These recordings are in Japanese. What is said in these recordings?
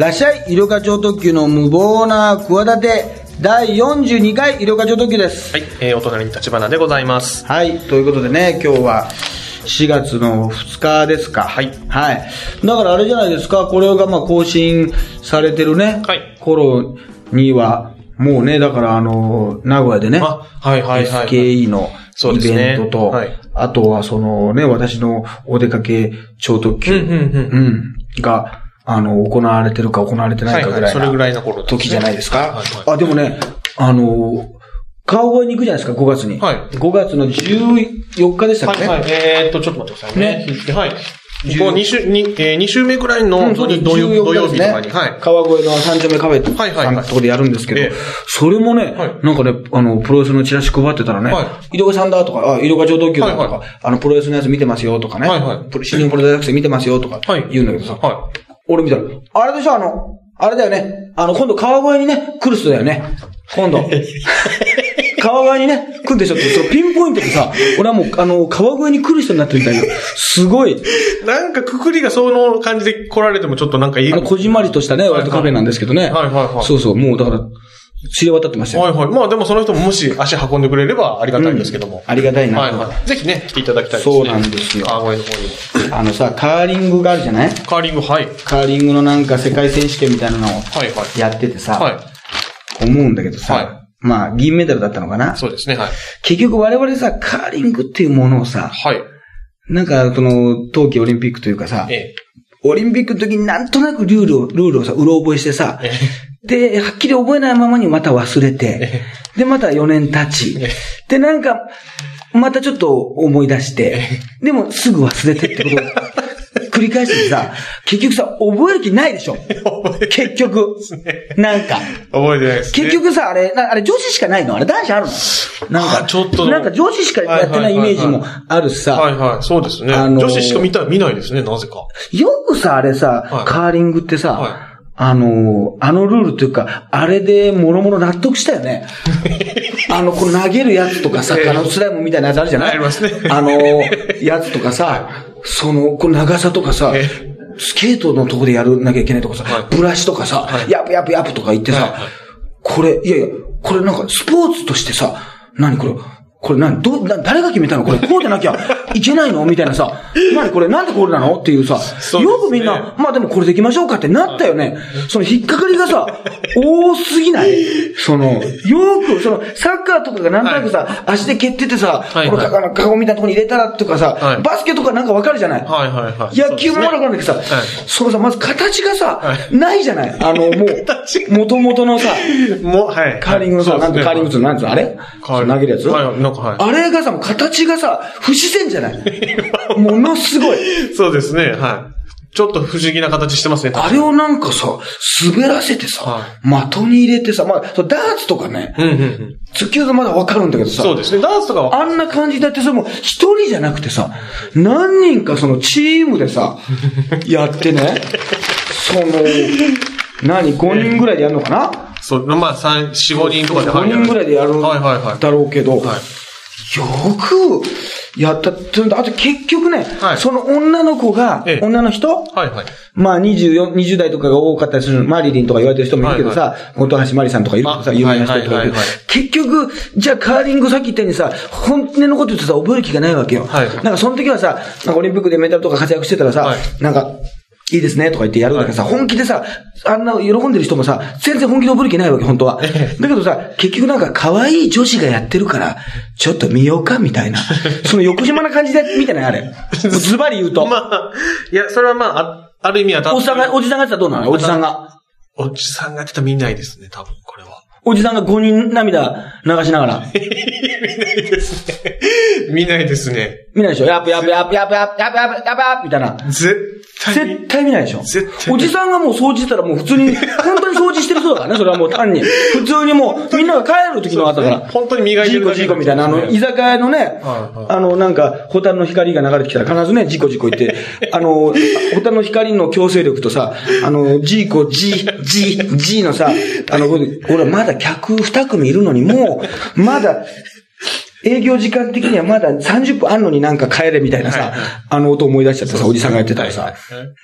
らっしゃい、医療課長特急の無謀な企て、第42回医療課長特急です。はい、えー、お隣に立花でございます。はい、ということでね、今日は4月の2日ですか。はいはい。だからあれじゃないですか、これがまあ更新されてるね、はい頃には、もうね、だからあの、名古屋でね、あ、はいはいはい、はい。SKE のイベントと、はいあとはそのね、私のお出かけ超特急、うんうんうんうんが、あの、行われてるか行われてないかぐらいそれぐらいなの頃ね。時じゃないですか？はいはい。はいあ、でもね、あの、川越に行くじゃないですか、5月に。はい。5月の14日でしたっけ？ね。はいはい。えーっと、ちょっと待ってくださいね。ね。はい。ここ2週、にえー、2週目ぐらいのうん土日土曜日とかに、はい。川越の三丁目カフェって、はいはい。とこでやるんですけど、ええ。それもね、はい。なんかね、あの、プロレスのチラシ配ってたらね、は医療家さんだとか、あ、医療家上等級だとか、あの、プロレスのやつ見てますよとかね、はいはい。プロ新日本プロレス学生見てますよとかはい。言うんだけどさ、は俺見たら、あれでしょ、あの、あれだよね、あの、今度川越にね、来る人だよね、今度。川越にね、来るでしょって、そのピンポイントでさ、俺はもう、あの、川越に来る人になってるみたいな、すごい、い。なんかくくりがその感じで来られてもちょっとなんかいい。あの、こじんまりとしたね、割とカフェなんですけどね。はいはいはいそうそう、もうだから、知れ渡ってましたよ。はいはい。まあでもその人ももし足運んでくれればありがたいんですけども。ありがたいな。はいはい。ぜひね、来ていただきたいですね。そうなんですよ川越の方にも。あのさ、カーリングがあるじゃない？カーリング、はい。カーリングのなんか世界選手権みたいなのをはいはい。やっててさ、はい。思うんだけどさ、はいまあ、銀メダルだったのかな？そうですね、はい。結局我々さ、カーリングっていうものをさ、はい。なんかその、冬季オリンピックというかさ、ええ。オリンピックの時になんとなくルールを、ルールをさ、うろ覚えしてさ、えで、はっきり覚えないままにまた忘れて、で、また4年経ち。え、で、なんか、またちょっと思い出して、でもすぐ忘れてってこと。を 繰り返してさ、結局さ、覚える気ないでしょ。結局。なんか。覚えてないです、ね。結局さ、あれ、なあれ女子しかないの？あれ男子あるの？なんか、あちょっと。なんか女子しかやってないイメージもあるしさ、はいはい、そうですね。あのー。女子しか見た、見ないですね、なぜか。よくさ、あれさ、はい。カーリングってさ、はいあのー、あのルールっていうか、あれでもろもろ納得したよね。あの、こう投げるやつとかさ、ええ。あのスライムみたいなやつあるじゃない？ありますね。あのー、やつとかさ、その、こう長さとかさえ、スケートのとこでやるなきゃいけないとかさ、はい。ブラシとかさ、はい。ヤプヤプヤプとか言ってさ、はいはい。これ、いやいや、これなんかスポーツとしてさ、何これ、これ何ど、な誰が決めたの？これ、こうでなきゃいけないの？みたいなさ、何これ、なんでこれなの？っていうさ、そうね。よくみんな、まあでもこれでいきましょうかってなったよね。その引っかかりがさ、多すぎない。その、よく、その、サッカーとかがなんとなくさ、足で蹴っててさ、はいこのかかカゴみたいなとこに入れたらとかさ、はい。バスケとかなんかわかるじゃない。はいはいはい。野球もわかるんだけどさ、はいそのさ、まず形がさ、はないじゃない。あの、も 形う、元々のさ、もう、はい。カーリングのさ、なんてカーリングってなんていうの？あれ？投げるやつ？はいなんかはいあれがさ、もう形がさ、不自然じゃない？ものすごい。そうですね、はい。ちょっと不思議な形してますね。あれをなんかさ、滑らせてさ、は的に入れてさ、まあ、そうダーツとかね、うんうんうん。突きはまだわかるんだけどさ、そうですね。ダンスとかは、あんな感じだってさ、もう一人じゃなくてさ、何人かそのチームでさ、やってね、その、何、5人ぐらいでやるのかな？そう、まあ、三、四、五人とかで、5人ぐらいでやるんはいはいはい。だろうけど、はい。よくやった。あと結局ね、はい。その女の子が、ええ。女の人？はいはい。まあ24、20代とかが多かったりする、マリリンとか言われてる人もいるけどさ、本橋マリさんとかいるけどさ、あ有名な人とかいるはいはいはいはい。結局、じゃあカーリングさっき言ったようにさ、本音のこと言ってさ、覚える気がないわけよ。はい。なんかその時はさ、オリンピックでメダルとか活躍してたらさ、はい。なんか、いいですねとか言ってやるんだけどさ、本気でさ、あんな喜んでる人もさ、全然本気で覚える気ないわけ、本当は。だけどさ、結局なんか可愛い女子がやってるから、ちょっと見ようかみたいな。その横島な感じで見てないあれ。ズバリ言うと。まあ、いや、それはまあ、あある意味は多分おじさんが、おじさんがやってたらどうなの？おじさんが。おじさんがやってたら見ないですね、多分、これは。おじさんが5人涙流しながら。見ないですね。見ないですね。見ないでしょ？やっぱやっぱやっぱやっぱやっぱやっぱやっぱやっぱみたいな。絶対に絶対見ないでしょ？絶対おじさんがもう掃除してたらもう普通に、本当に掃除してる人だからね、それはもう単に。普通にもう、みんなが帰る時の後から。本当に磨いてジーコジーコみたいな、あの、居酒屋のね、あの、なんか、ホタルの光が流れてきたら必ずね、ジーコジーコ言って、あの、ホタルの光の強制力とさ、あの、ジーコ、ジー、ジー、ジーのさ、あの、俺まだ客二組いるのに、もう、まだ、営業時間的にはまだ30分あんのになんか帰れみたいなさ、あの音思い出しちゃってさ、おじさんがやってたらさ、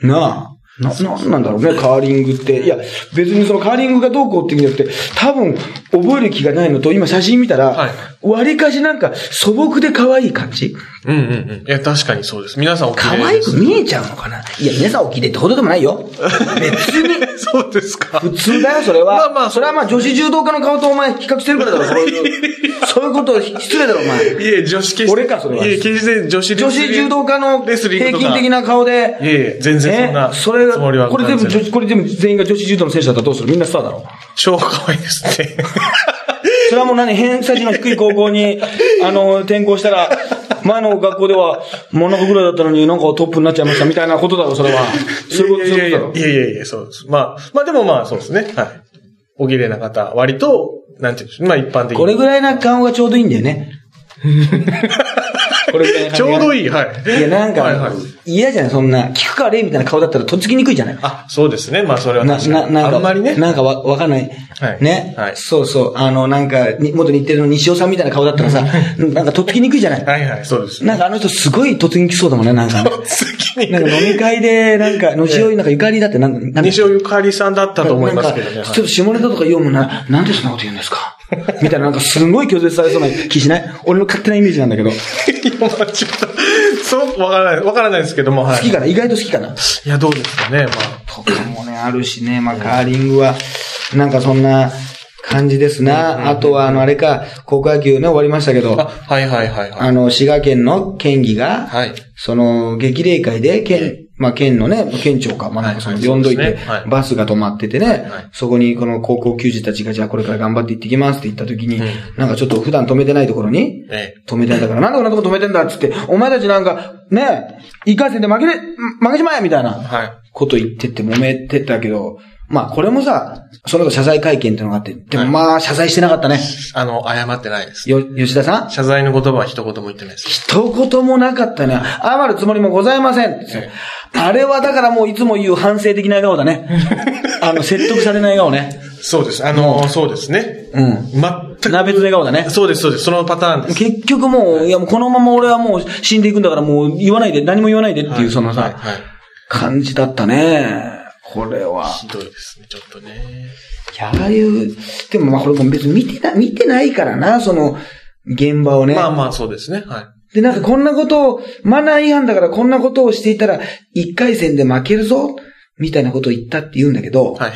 なあ。な、なんなんだろうね、カーリングって。いや、別にそのカーリングがどうこうっていうんじゃなくて、多分、覚える気がないのと、今写真見たら、はい。割かしなんか素朴で可愛い感じうんうんうん。いや、確かにそうです。皆さんお綺可麗です。愛く見えちゃうのかな？いや、皆さんお綺麗ってほどでもないよ。別に。そうですか。普通だよ、それは。まあまあそれはまあ女子柔道家の顔とお前比較してるからだろ、そう いう。そういうこと失礼だろ、お前。いえ、女子決して。俺かそれはいえ、決して女子女子柔道家のレスリングとか平均的な顔で。いえいえ全然そんなねそれつもりはが、これ全部女子、これ全部全員が女子柔道の選手だったらどうする？みんなスターだろ。超可愛いですね。それはもう何？偏差値の低い高校に、あの、転校したら、前の学校では真ん中ぐらいだったのになんかトップになっちゃいましたみたいなことだろ、それは。そういうこと、だろ。いやいやいや、そうです。まあ、まあでもまあそうですね。はい。お綺麗な方、割と、なんていうんでしょう。まあ一般的に。これぐらいな顔がちょうどいいんだよね。これぐらいなちょうどい。いい、はい。いや、なんはいはいか、嫌じゃない？そんな、菊川玲みたいな顔だったらとっつきにくいじゃない？あ、そうですね。まあそれはな、確かに。な、なんか、あんまりね。なんかわ、わかんない。はいね？はいそうそう。あの、なんか、に元日テレの西尾さんみたいな顔だったらさ、なんかとっつきにくいじゃない？はいはい、そうです。なんかあの人すごい突撃きそうだもんね、なんかね。次なんか飲み会で、なんか、西尾なんかゆかりだって、なんか、なんか西尾ゆかりさんだったと思いますけどね。ちょっと下ネタとか読むな、なんでそんなこと言うんですか？みたいな、なんかすごい拒絶されそうな気しない？俺の勝手なイメージなんだけど。いやまあちょっと、そう、わからない、わからないですけども、はい。好きかな？意外と好きかな？いや、どうですかね、まあ。とかもね、あるしね、まあ、カーリングは、なんかそんな感じですな。あとは、あの、あれか、高校野球ね、終わりましたけど、あ、はいはいはいはい。あの、滋賀県の県議が、はい。その、激励会で、県、まあ、県のね、県庁か、まあ、なんかその、はい呼んどいてバスが止まっててねはい、そこにこの高校球児たちが、じゃあこれから頑張って行ってきますって言った時にうん、なんかちょっと普段止めてないところに、ええ。止めてないんだから、なんでこんなとこ止めてんだっつって、お前たちなんか、ね、一回戦で負けれ、負けちまえみたいなはい。こと言ってて揉めてたけど、まあこれもさ、その後謝罪会見っていうのがあって、でもまあ謝罪してなかったね。あの、謝ってないです。よ、吉田さん？謝罪の言葉は一言も言ってないです。一言もなかったね。謝るつもりもございません。えあれはだからもういつも言う反省的な笑顔だね。あの、説得されない笑顔ね。そうです。あの、そうですね。うん。全く。なべ笑顔だね。そうです、そうです。そのパターンです。結局もう、いやもうこのまま俺はもう死んでいくんだからもう言わないで、何も言わないでっていうそのさ、はい、はい。感じだったね。これは。ひどいですね、ちょっとね。いや、ああいう、でもまあこれも別に見てな、見てないからな、その、現場をね。まあまあ、そうですね。はい。で、なんかこんなことを、マナー違反だからこんなことをしていたら、一回戦で負けるぞ、みたいなことを言ったって言うんだけど、はい。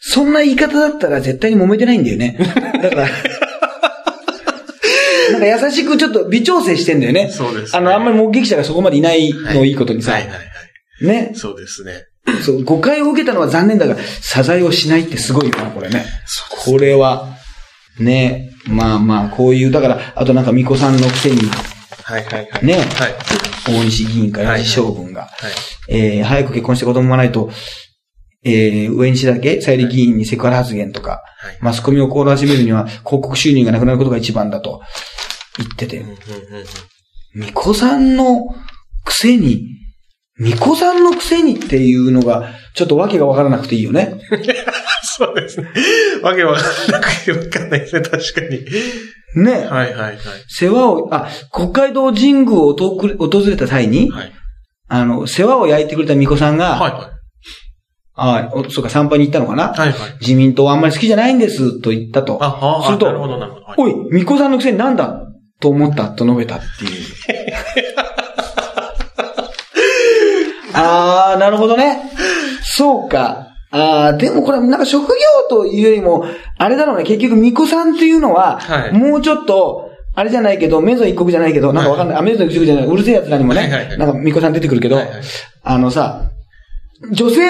そんな言い方だったら絶対に揉めてないんだよね。だから、なんか優しくちょっと微調整してんだよね。そうですねあの、あんまり目撃者がそこまでいないのをいいことにさ。はいはいはい。ね。そうですね。そう、誤解を受けたのは残念だが、謝罪をしないってすごいよな、これね。これは、ね、まあまあ、こういう、だから、あとなんか、巫女さんのくせに、はいはいはい。ねはい。大西議員かはい八石将軍が、はい。えー、早く結婚して子供がないと、えー、上西だけ、さゆり議員にセクハラ発言とか、はい。マスコミを凍らしめるには、広告収入がなくなることが一番だと言っててうん、うんうんうん巫女さんのくせに、巫女さんのくせにっていうのが、ちょっとわけがわからなくていいよね。そうですね。わけわかんなくてわかんないですね、確かに。ね。はいはいはい。世話を、あ、国会堂神宮を訪れ訪れた際に、はい。あの、世話を焼いてくれた巫女さんが、はいはあおそうか、参拝に行ったのかな、い。はいはい。自民党はあんまり好きじゃないんです、と言ったと。あ、あ、するとなるほどなるほど。はいおい、巫女さんのくせになんだと思ったと述べたっていう。あー、なるほどね。そうか。あー、でもこれなんか職業というよりも、あれだろうね、結局巫女さんっていうのは、はいもうちょっと、あれじゃないけど、メゾン一国じゃないけど、なんかわかんない。あ、メゾン一国じゃない。うるせえ奴らにもね、はいはいはいなんか巫女さん出てくるけど、はいはいあのさ、女性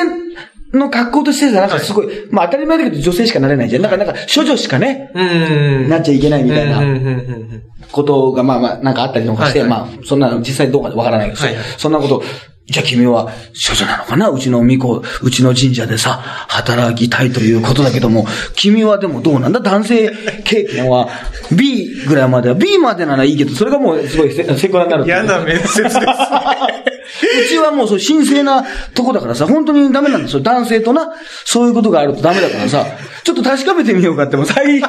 の格好としてさ、なんかすごい、まあ当たり前だけど女性しかなれないじゃん。なんか、なんか、処女しかね、うーん。なっちゃいけないみたいな。うんうんうんうんことが、まあまあ、なんかあったりとかして、はいはいまあ、そんなの実際どうかわからないけど、はいはいそんなこと、じゃあ君は処女なのかな？うちの巫女、うちの神社でさ、働きたいということだけども、君はでもどうなんだ？男性経験は B ぐらいまでは、B までならいいけど、それがもうすごいセセクハラになる嫌な面接ですね。うちはもうそう神聖なとこだからさ、本当にダメなんですよ。男性とな、そういうことがあるとダメだからさ、ちょっと確かめてみようかって、もう最、最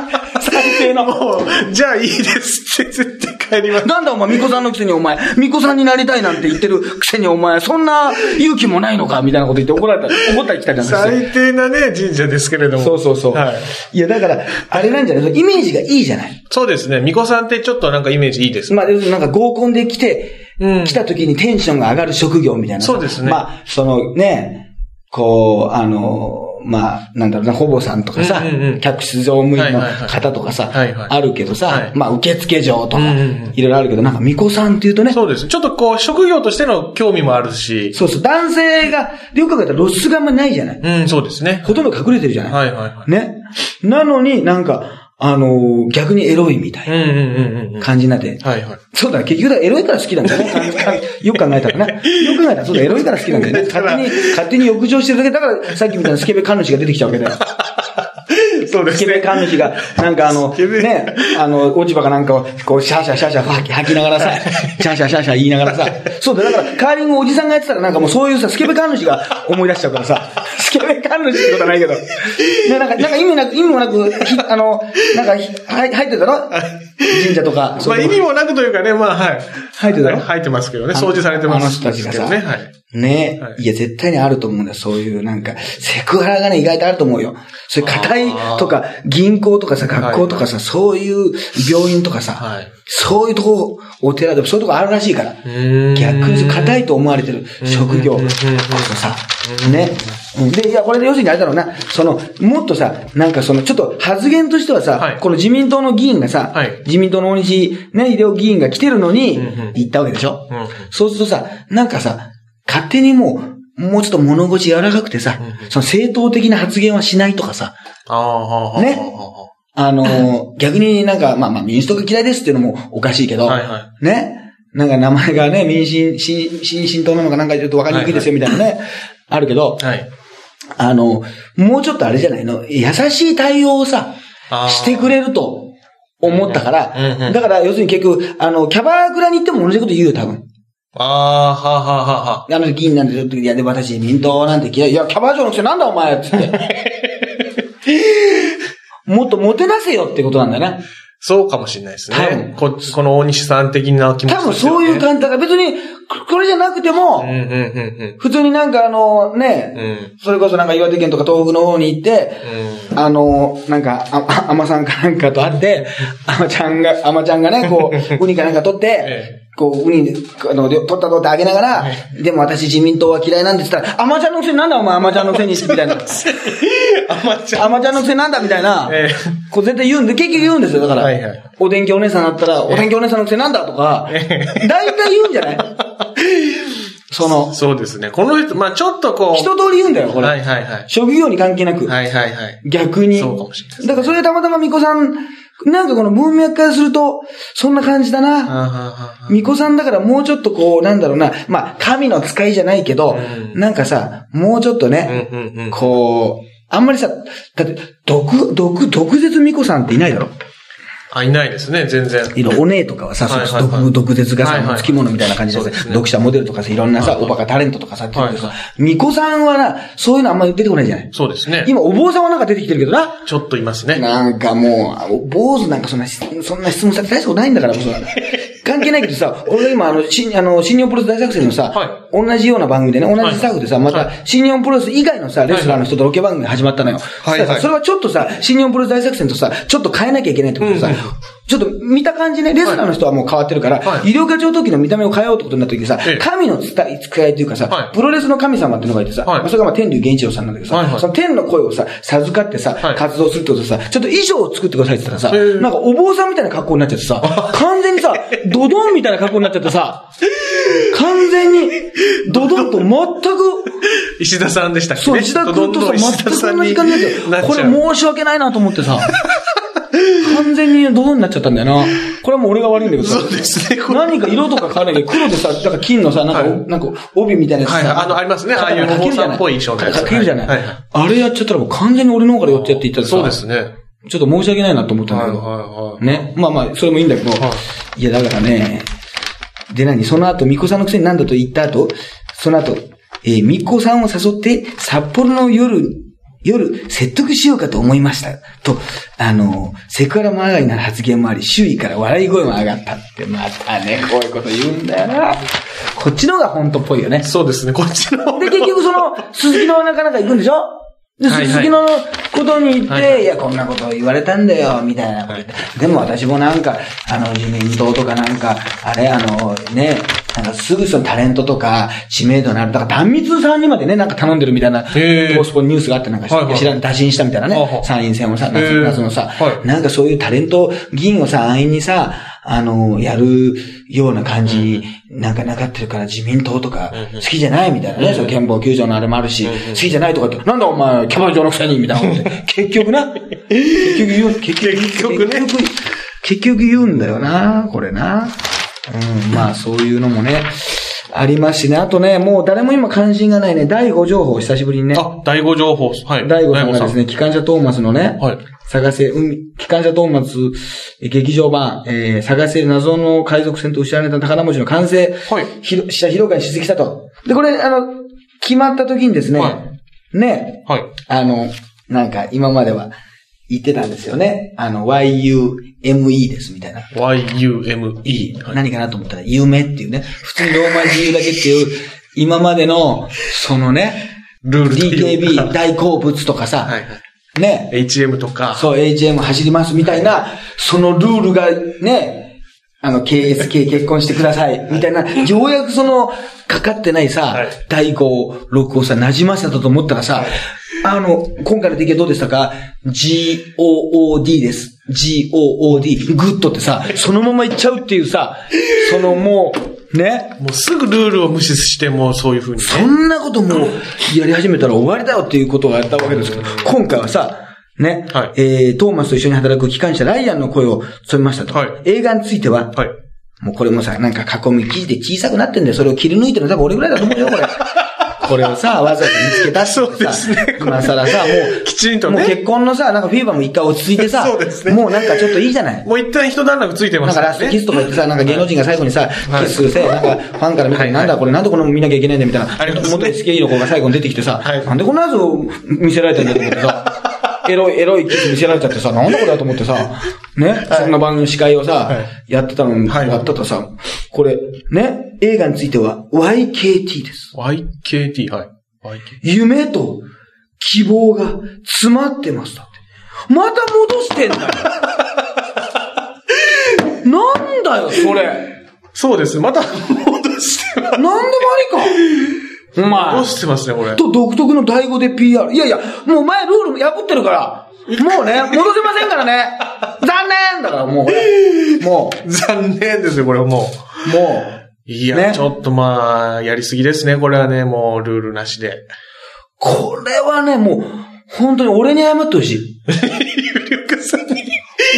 低の。もう、じゃあいいですって絶対帰ります。なんだお前、巫女さんのくせにお前、巫女さんになりたいなんて言ってるくせにお前、そんな勇気もないのかみたいなこと言って怒られた、怒ったり来たりなんですよ。最低なね、神社ですけれども。そうそうそう。はい。いや、だから、あれなんじゃない？イメージがいいじゃない？そうですね。巫女さんってちょっとなんかイメージいいです。まあ、なんか合コンで来て、うん来た時にテンションが上がる職業みたいな。そうですねまあ、そのね、こう、あの、まあ、なんだろうな、ほぼさんとかさ、うんうんうん客室乗務員の方とかさ、はいはいあるけどさ、はいまあ、受付嬢とか、いろいろあるけど、なんか、巫女さんっていうとね、そうです。ちょっとこう、職業としての興味もあるし。そうそう、男性が、よく考えたら露出があんまないじゃないうん、そうですね。ほとんど隠れてるじゃない、はいはいはい。ね。なのになんか、あのー逆にエロいみたい。な感じになって、はいはい。そうだね。結局だ、エロいから好きなんだよね。よく考えたらね。よく考えたら、そうだ、エロいから好きなんだよね。勝手に、勝手に浴場してるだけだから、さっきみたいなスケベ神主が出てきちゃうわけだよ。そうでスケベ神主が、なんかあの、ね、あの、落ち葉かなんかを、こう、シャーシャーシャーシャー吐き吐きながらさ、シャーシャーシャーシャー言いながらさ、そうだ、だから、カーリングおじさんがやってたらなんかもうそういうさ、スケベ神主が思い出しちゃうからさ、スケベ神主ってことはないけど、ね、なんか、なんか意味なく、意味もなく、ひあの、なんか、ひ入入ってたろ？神社とか、まあ意味もなくというかね、まあはい。入ってたろ入ってますけどね。掃除されてます。あの人たちがさね、はい。ね、はいい。や、絶対にあると思うんだよ。そういう、なんか、セクハラがね、意外とあると思うよ。そういう硬いとか、銀行とかさ、学校とかさ、そういう病院とかさ、はい。そういうとこ、お寺でもそういうとこあるらしいから。うん逆に硬いと思われてる職業こそさ、ね。うんで、いや、これで要するにあれだろうな、その、もっとさ、なんかその、ちょっと発言としてはさ、はいこの自民党の議員がさ、はい自民党の大西ね、医療議員が来てるのにうんうん、行ったわけでしょ、うんそうするとさ、なんかさ、勝手にもう、もうちょっと物腰柔らかくてさ、その正当的な発言はしないとかさ、ああ、はあ、はあ。ねはあのー 逆になんか、まあまあ民主党が嫌いですっていうのもおかしいけど、はいはね？なんか名前がね、民進、新、新進党なのかなんかちょっとわかりにくいですよみたいなね、あるけど、い。はい。あの、もうちょっとあれじゃないの、優しい対応をさしてくれると思ったから、うんうんうんだから要するに結局、あの、キャバクラに行っても同じこと言うよ、多分。ああ、はあ、はあ、はあ、はあ。あの議員なんてちょっと、いや、で、私、民党なんて嫌い。いや、キャバ嬢のくせなんだお前つって。もっとモテなせよってことなんだよね。そうかもしれないです多分ね。ここの大西さん的な気持ち多分そういう感じだから、別に、ここれじゃなくても、普通になんかあの、ね、うん。それこそなんか岩手県とか東北の方に行って、うん。あの、なんか、あ、あまさんかなんかと会って、あまちゃんが、あまちゃんがね、こう、ウニかなんか取ってえ、こう、ウニ、あの、取った取ってあげながら、でも私自民党は嫌いなんですったら、あまちゃんのくせになんだお前、あまちゃんのくせにして、みたいな。あまちゃん。あまちゃんのくせになんだみたいなええ。こう絶対言うんで、結局言うんですよ。だから、はいはいお天気お姉さんだったら、お天気お姉さんのくせになんだとか、大体言うんじゃない？その、そうですね。この人、まあちょっとこう。一通り言うんだよ、これ。はいはいはい。職業に関係なく。はいはいはい。逆に。そうかもしれないねだからそれでたまたま巫女さん、なんかこの文脈からすると、そんな感じだな。巫女さんだからもうちょっとこう、なんだろうな、まあ、神の使いじゃないけど、うんなんかさ、もうちょっとね、うんうんうん。こう、あんまりさ、だって、毒、毒、毒舌巫女さんっていないだろあ、いないですね、全然。いろ、お姉とかはさ、はいはいそうはい毒、毒舌がさ、はいはいつきものみたいな感じでさ、ね。読者モデルとかさ、いろんなさ、はいはい。おバカタレントとかさ、って言うさ、巫女さんはな、そういうのあんまり出てこないじゃない？そうですね。今、お坊さんはなんか出てきてるけどな。ちょっといますね。なんかもう、坊主なんかそんな、そんな質問されて大したことないんだから、そんな関係ないけどさ、俺が今、あの、新、あの、新日本プロレス大作戦のさ、は同じような番組でね、同じスタッフでさ、またはい、新日本プロレス以外のさ、レスラーの人とロケ番組が始まったのよ。はいはいそれはちょっとさ、新日本プロレス大作戦とさ、ちょっと変えなきゃいけないってことでさ、うんちょっと見た感じね、レスラーの人はもう変わってるから、はい。医療課長時の見た目を変えようってことになった時にさええ、神の使い、使いというかさ、はい。プロレスの神様っていうのがいてさ、はい。まあそれがまあ天竜源一郎さんなんだけどさ、はいはい。その天の声をさ、授かってさ、はい。活動するってことでさ、ちょっと衣装を作ってくださいって言ったらさ、なんかお坊さんみたいな格好になっちゃってさ、完全にさ、ドドンみたいな格好になっちゃってさ、完全に、ドドンと全く、石田さんでしたっけね。そう、石田君とさ、全くそんな時間になっちゃう。これ申し訳ないなと思ってさ、完全にドドンになっちゃったんだよな。これはもう俺が悪いんだけどさ。そうですね。これ何か色とか変わらないけど、黒でさ、なんか金のさ、なんか、はいなんか帯みたいなやつさ、はいはい。あのありますね。ああいうかけるじゃない。お坊さんっぽい衣装のやつ。かけるじゃない。はいはい。はいあれやっちゃったらもう完全に俺の方から寄ってやっていったらさ、そうですね。ちょっと申し訳ないなと思ったんだはいけど。はいはい。ね。まあまあ、それもいいんだけど。、はいや、だからね、で何？その後、巫女さんのくせに何だと言った後、その後、えー、巫女さんを誘って、札幌の夜夜、説得しようかと思いました。と、あの、セクハラマガリな発言もあり、周囲から笑い声も上がったって、またね、こういうこと言うんだよな。こっちの方が本当っぽいよね。そうですね、こっちの方がで、結局その、鈴木のなかなか行くんでしょ？で、はいはい鈴木のことに言って、はいはいいや、こんなこと言われたんだよ、みたいなこと言って。でも私もなんか、あの、自民党とかなんか、あれ、あの、ね、なんかすぐそのタレントとか、知名度のある、だから断密さんにまでね、なんか頼んでるみたいな、トー。スポニュースがあってなんか、はいはい。知らん、打診したみたいなね参院選をさ、夏のさは、い。なんかそういうタレント議員をさ、安易にさ、あの、やるような感じになんかなかってるから自民党とか好きじゃないみたいなね、その憲法9条のあれもあるし、好きじゃないとかって、なんだお前、キャバ嬢のくせにみたいなことで結局な、結局言う、結局、結局ね。結局、結局言うんだよな、これな。うん、まあそういうのもね、ありますしね。あとね、もう誰も今関心がないね、第5情報、久しぶりにね。あ、第5情報。はい。第5さんがですね。ね、機関車トーマスのね、はい。探せ、海、機関車トーマス劇場版、えー、探せ謎の海賊船と失われた宝文字の完成、はい。ひろ、した披露会に出席したと。で、これ、あの、決まった時にですね、はね、はい。あの、なんか今までは言ってたんですよね。あの、YUME ですみたいな。Y-U-M-E。はい。何かなと思ったら、夢っていうね。普通にローマ字だけっていう、今までの、そのね、ルール DKB 大好物とかさ、はいはい。ね、HM とか。そう、AGM 走りますみたいな、そのルールがね、あの、KSK 結婚してください、みたいな、ようやくその、かかってないさ、はい第5、6をさ、馴染ませたと思ったらさ、あの、今回の出来はどうでしたか ?GOOD です。GOOD。 Good ってさ、そのままいっちゃうっていうさ、そのもう、ね、もうすぐルールを無視してもそういう風にね。そんなこともうやり始めたら終わりだよっていうことをやったわけですけど、今回はさ、ね、はい。えー、トーマスと一緒に働く機関車ライアンの声を務めましたと。はい。映画については、はい。もうこれもさ、なんか囲み記事で小さくなってんだよ。それを切り抜いてるの多分俺ぐらいだと思うよ、これ。これをさ、わざわざ見つけたそうですね。今更さ、もう、きちんとね。もう結婚のさ、なんかフィーバーも一回落ち着いてさ、そうですね。もうなんかちょっといいじゃない。もう一旦一段落ついてますなんかラストキスとか言ってさ、なんか芸能人が最後にさ、はい。キスして、なんかファンから見て、はい。なんだこれ、なんでこの見なきゃいけないんだみたいな。元 SKE の子が最後に出てきてさ、はい。なんでこんなやつを見せられてんだと思ってさ、エロい、エロいキス見せられちゃってさ、なんだこれだと思ってさ、ね、そんな番組の司会をさ、はやってたのに、はいやってたさ、これ、ね、映画については YKT です。YKT、はい。YKT。夢と希望が詰まってますだって。また戻してんだよ。なんだよ、それ。そうです。また戻してます。なんでもありか。お前戻。してますね、これ。と独特の第5で PR。いやいや、もう前ルール破ってるから。もうね、戻せませんからね。残念だからもう。も残念ですよ、これはもう、もう。いや、ねちょっとまあ、やりすぎですね、これはね、もう、ルールなしで。う、これはね、もう、本当に俺に謝ってほしい。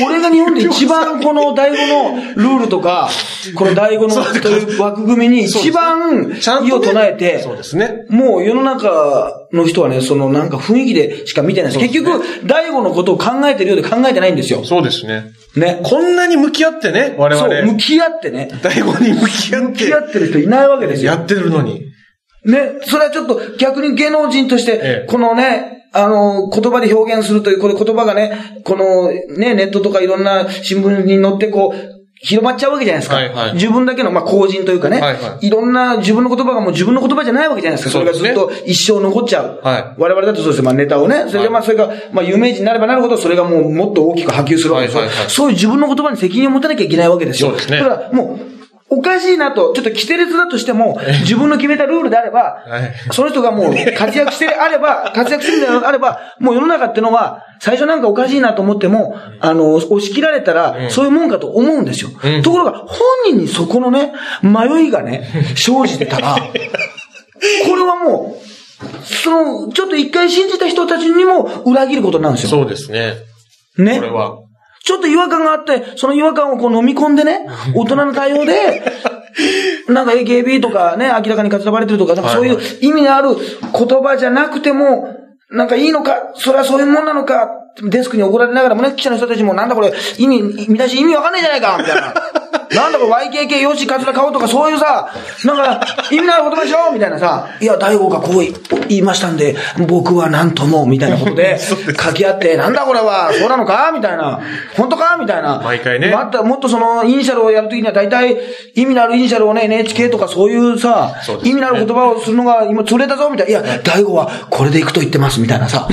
俺が日本で一番この第5のルールとか、この第5のという枠組みに一番意を唱えて、そうですね。もう世の中の人はね、そのなんか雰囲気でしか見てないです。結局、第5のことを考えてるようで考えてないんですよ。そうですね。ね。こんなに向き合ってね、我そう、向々。き合ってね。第五に向き合っ向き合て、ってる人いないわけですよ。やってるのに。ね、それはちょっと逆に芸能人としてええ、このね、あの、言葉で表現するという、これ言葉がね、このね、ネットとかいろんな新聞に載ってこう、広まっちゃうわけじゃないですか。はいはい自分だけの、まあ、公人というかね、はいはいろんな自分の言葉がもう自分の言葉じゃないわけじゃないですか。それがずっと一生残っちゃう。はい我々だとそうですよまあ、ネタをね。それでまあ、それが、まあ、有名人になればなるほど、それがもうもっと大きく波及するわけですよ。はいはいはいそういう自分の言葉に責任を持たなきゃいけないわけですよ。そうですねだから、もう、おかしいなと、ちょっと規定列だとしても、自分の決めたルールであれば、はいその人がもう活躍してあれば、活躍してるのであれば、もう世の中ってのは、最初なんかおかしいなと思っても、あの、押し切られたら、そういうもんかと思うんですよ。うんところが、本人にそこのね、迷いがね、生じてたら、これはもう、その、ちょっと一回信じた人たちにも裏切ることなんですよ。そうですね。ね。これは。ちょっと違和感があって、その違和感をこう飲み込んでね、大人の対応で、なんか AKB とかね、明らかに活らばれてるとか、なんかそういう意味のある言葉じゃなくても、なんかいいのか、それはそういうもんなのか、デスクに怒られながらもね、記者の人たちもなんだこれ、意味、見出し意味わかんないじゃないか、みたいな。なんだこれ YKK よし、カツラ買おうとかそういうさ、なんか、意味のある言葉でしょみたいなさ、いや、大悟がこう言いましたんで、僕はなんとも、みたいなことで、書き合って、なんだこれは、そうなのか？みたいな。本当か？みたいな。毎回ねまた、もっとその、イニシャルをやるときには大体、意味のあるイニシャルをね、NHK とかそういうさ、そうね意味のある言葉をするのが今、潰れたぞ、みたいな。いや、大悟はこれで行くと言ってます、みたいなさ。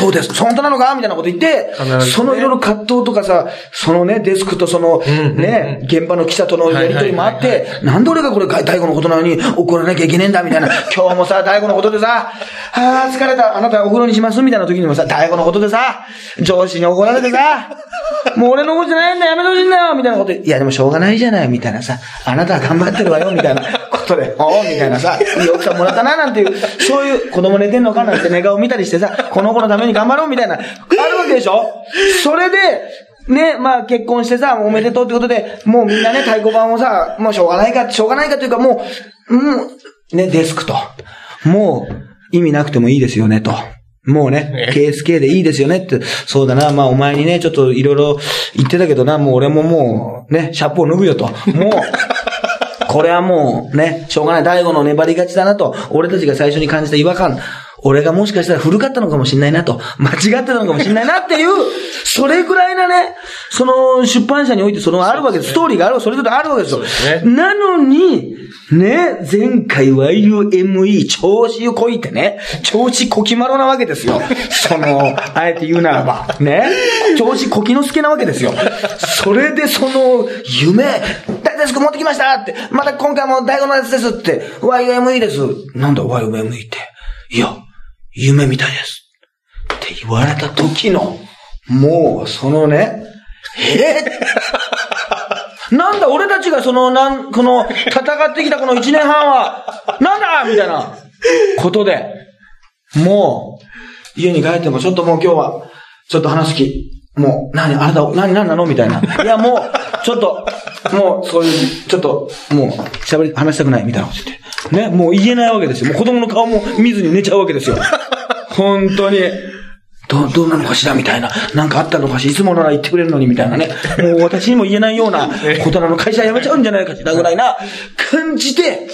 そうです。本当なのかみたいなこと言ってね、そのいろいろ葛藤とかさ、そのね、デスクとその、ね、現場の記者とのやりとりもあって、なんで俺がこれ、大悟のことなのに怒らなきゃいけねえんだ、みたいな。今日もさ、大悟のことでさ、ああ、疲れた。あなたお風呂にしますみたいな時にもさ、大悟のことでさ、上司に怒られてさ、もう俺のことじゃないんだ、やめてほしいんだよみたいなこと。で、いやでもしょうがないじゃない、みたいなさ、あなたは頑張ってるわよ、みたいな。ことで、おおみたいなさ、いい奥さんもらったな、なんていう、そういう子供寝てんのかなんて寝顔見たりしてさ、この子のために頑張ろう、みたいな、あるわけでしょ？それで、ね、まあ結婚してさ、おめでとうってことで、もうみんなね、太鼓判をさ、もうしょうがないか、しょうがないかというかもう、もう、ね、デスクと。もう、意味なくてもいいですよね、と。もうね、KSK でいいですよねって、そうだな、まあお前にね、ちょっといろいろ言ってたけどな、もう俺ももう、ね、シャップを脱ぐよと。もう、これはもうね、しょうがない。大悟の粘り勝ちだなと。俺たちが最初に感じた違和感。俺がもしかしたら古かったのかもしれないなと。間違ってたのかもしれないなっていう、それぐらいなね、その出版社においてそのあるわけです。ストーリーがある、それぞれあるわけですよ。なのに、ね、前回 YUME 調子をこいてね、調子こきまろなわけですよ。その、あえて言うならば、ね、調子こきのすけなわけですよ。それでその、夢、大デスク持ってきましたって、また今回も大悟のやつですって、YUME です。なんだ YUME って。いや、夢みたいです。って言われた時の、もう、そのね、え？ー なんだ、俺たちがその、なん、この、戦ってきたこの一年半は、なんだ？みたいな、ことで、もう、家に帰ってもちょっともう今日は、ちょっと話す気、もう、何、あれだ、何、何なの？みたいな。いや、もう、ちょっと、もう、そういう、ちょっと、もう、喋り、話したくない、みたいなこと言って。ね、もう言えないわけですよ。もう子供の顔も見ずに寝ちゃうわけですよ。本当に。どう、どうなのかしらみたいな。なんかあったのかしら？いつもなら言ってくれるのにみたいなね。もう私にも言えないようなことなの会社辞めちゃうんじゃないかしらぐらいな感じで、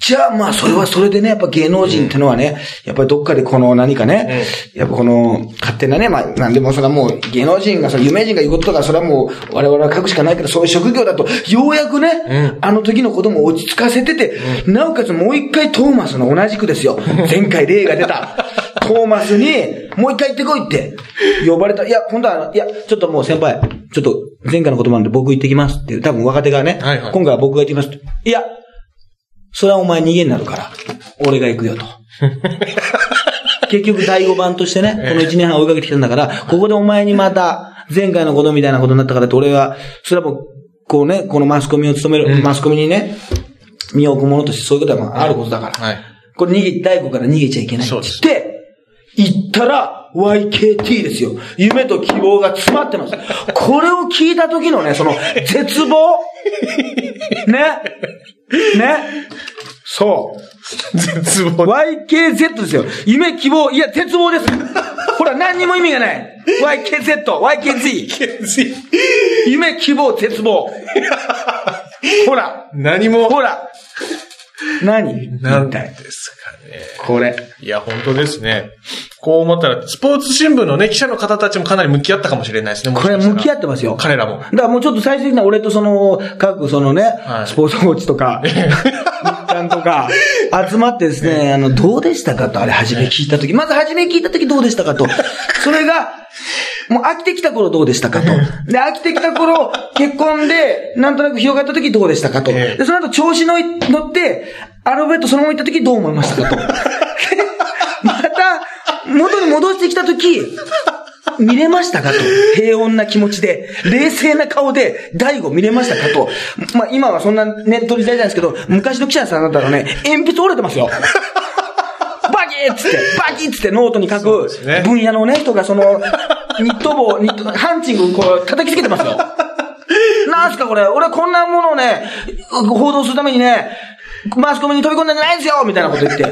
じゃあまあそれはそれでね、やっぱ芸能人ってのはね、やっぱりどっかでこの何かね、やっぱこの勝手なね、まあなんでもそれはもう芸能人が、その有名人が言うこととか、それはもう我々は書くしかないけど、そういう職業だと、ようやくね、あの時のことも落ち着かせてて、なおかつもう一回トーマスの同じくですよ。前回例が出た。トーマスに、もう一回行ってこいって、呼ばれた。いや、本当は、いや、ちょっともう先輩、ちょっと前回のことなんで僕行ってきますっていう、多分若手がね、はいはい今回は僕が行ってきます。いや、それはお前逃げになるから、俺が行くよと。結局第5番としてね、この1年半追いかけてきたんだから、ここでお前にまた、前回のことみたいなことになったからって俺は、それはもう、こうね、このマスコミを務める、マスコミにね、身を置くものとしてそういうことはまああることだから。はい。これ逃げ、大悟から逃げちゃいけないって言って、行ったら YKT ですよ。夢と希望が詰まってます。これを聞いた時のね、その絶望 ねねそう。絶望。YKZ ですよ。夢、希望、いや、絶望です。ほら、何にも意味がない。YKZ、YKZ。夢、希望、絶望。ほら、何も。ほら。何？なんですかね。これ。いや、本当ですね。こう思ったら、スポーツ新聞のね、記者の方たちもかなり向き合ったかもしれないですね。これ向き合っってますよ。彼らも。だからもうちょっと最終的な俺とその、各そのね、はいスポーツウォッチとか、日刊とか、集まってですね、あの、どうでしたかと、あれ初め聞いたとき。まず初め聞いたときどうでしたかと。それが、もう飽きてきた頃どうでしたかと。で、飽きてきた頃、結婚で、なんとなく広がったときどうでしたかと。ええで、その後調子のい乗って、アルファベットそのまま行ったときどう思いましたかと。また、元に戻してきたとき、見れましたかと。平穏な気持ちで、冷静な顔で、大悟見れましたかと。まあ今はそんなネット時代じゃないですけど、昔の記者さんだったらね、鉛筆折れてますよ。バキッつって、バキッつってノートに書く分野のね、人がその、ニット帽、ニット、ハンチングこう叩きつけてますよ。なんすかこれ、俺こんなものをね、報道するためにね、マスコミに飛び込んだんじゃないんですよみたいなこと言って。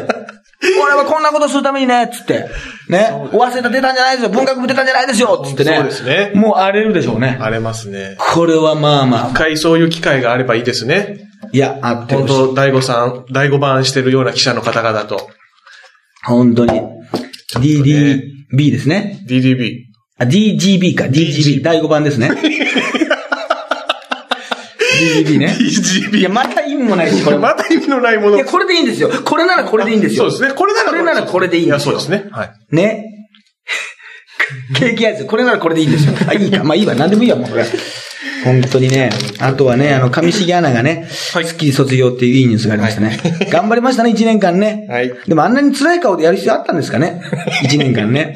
俺はこんなことするためにね、つって。ね。早稲田出たんじゃないですよ。文学部出たんじゃないですよ、つってね。そうですねもう荒れるでしょうね。荒れますね。これはまあまあ一。回そういう機会があればいいですね。いや、あって本当大悟さん、大悟版してるような記者の方々と。本当に。DDB ですね。DDB。あ、DGB か。DGB。第5番ですね。DGB ね。い DGB。や、また意味もないし、これ。また意味のないもの。いや、これでいいんですよ。これならこれでいいんですよ。そうですね。これならこれならこれでいいんですよや、そうですね。はい。ね。ケーキアイス。これならこれでいいんですよ。あ、いいか。まあいいわ。なんでもいいわ、もうこれ。本当にね。あとはね、あの、上重アナがね、はいスッキリ卒業っていういいニュースがありましたね。頑張りましたね、1年間ね。はいでもあんなに辛い顔でやる必要あったんですかね。1年間ね。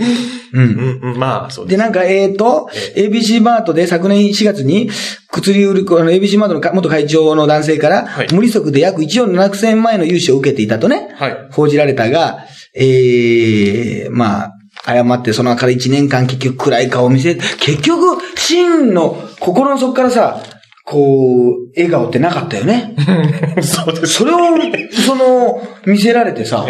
うん。うん、うん、まあ、そうでで、なんか、えーと、ABC マートで昨年4月に、薬売る、あの、ABC マートのか元会長の男性から、はい無利息で約1億7千万円の融資を受けていたとね、はい報じられたが、えー、まあ、誤ってそのから1年間結局暗い顔を見せ、結局、真の心の底からさ、こう、笑顔ってなかったよね。す。そうです。それを、その、見せられてさ、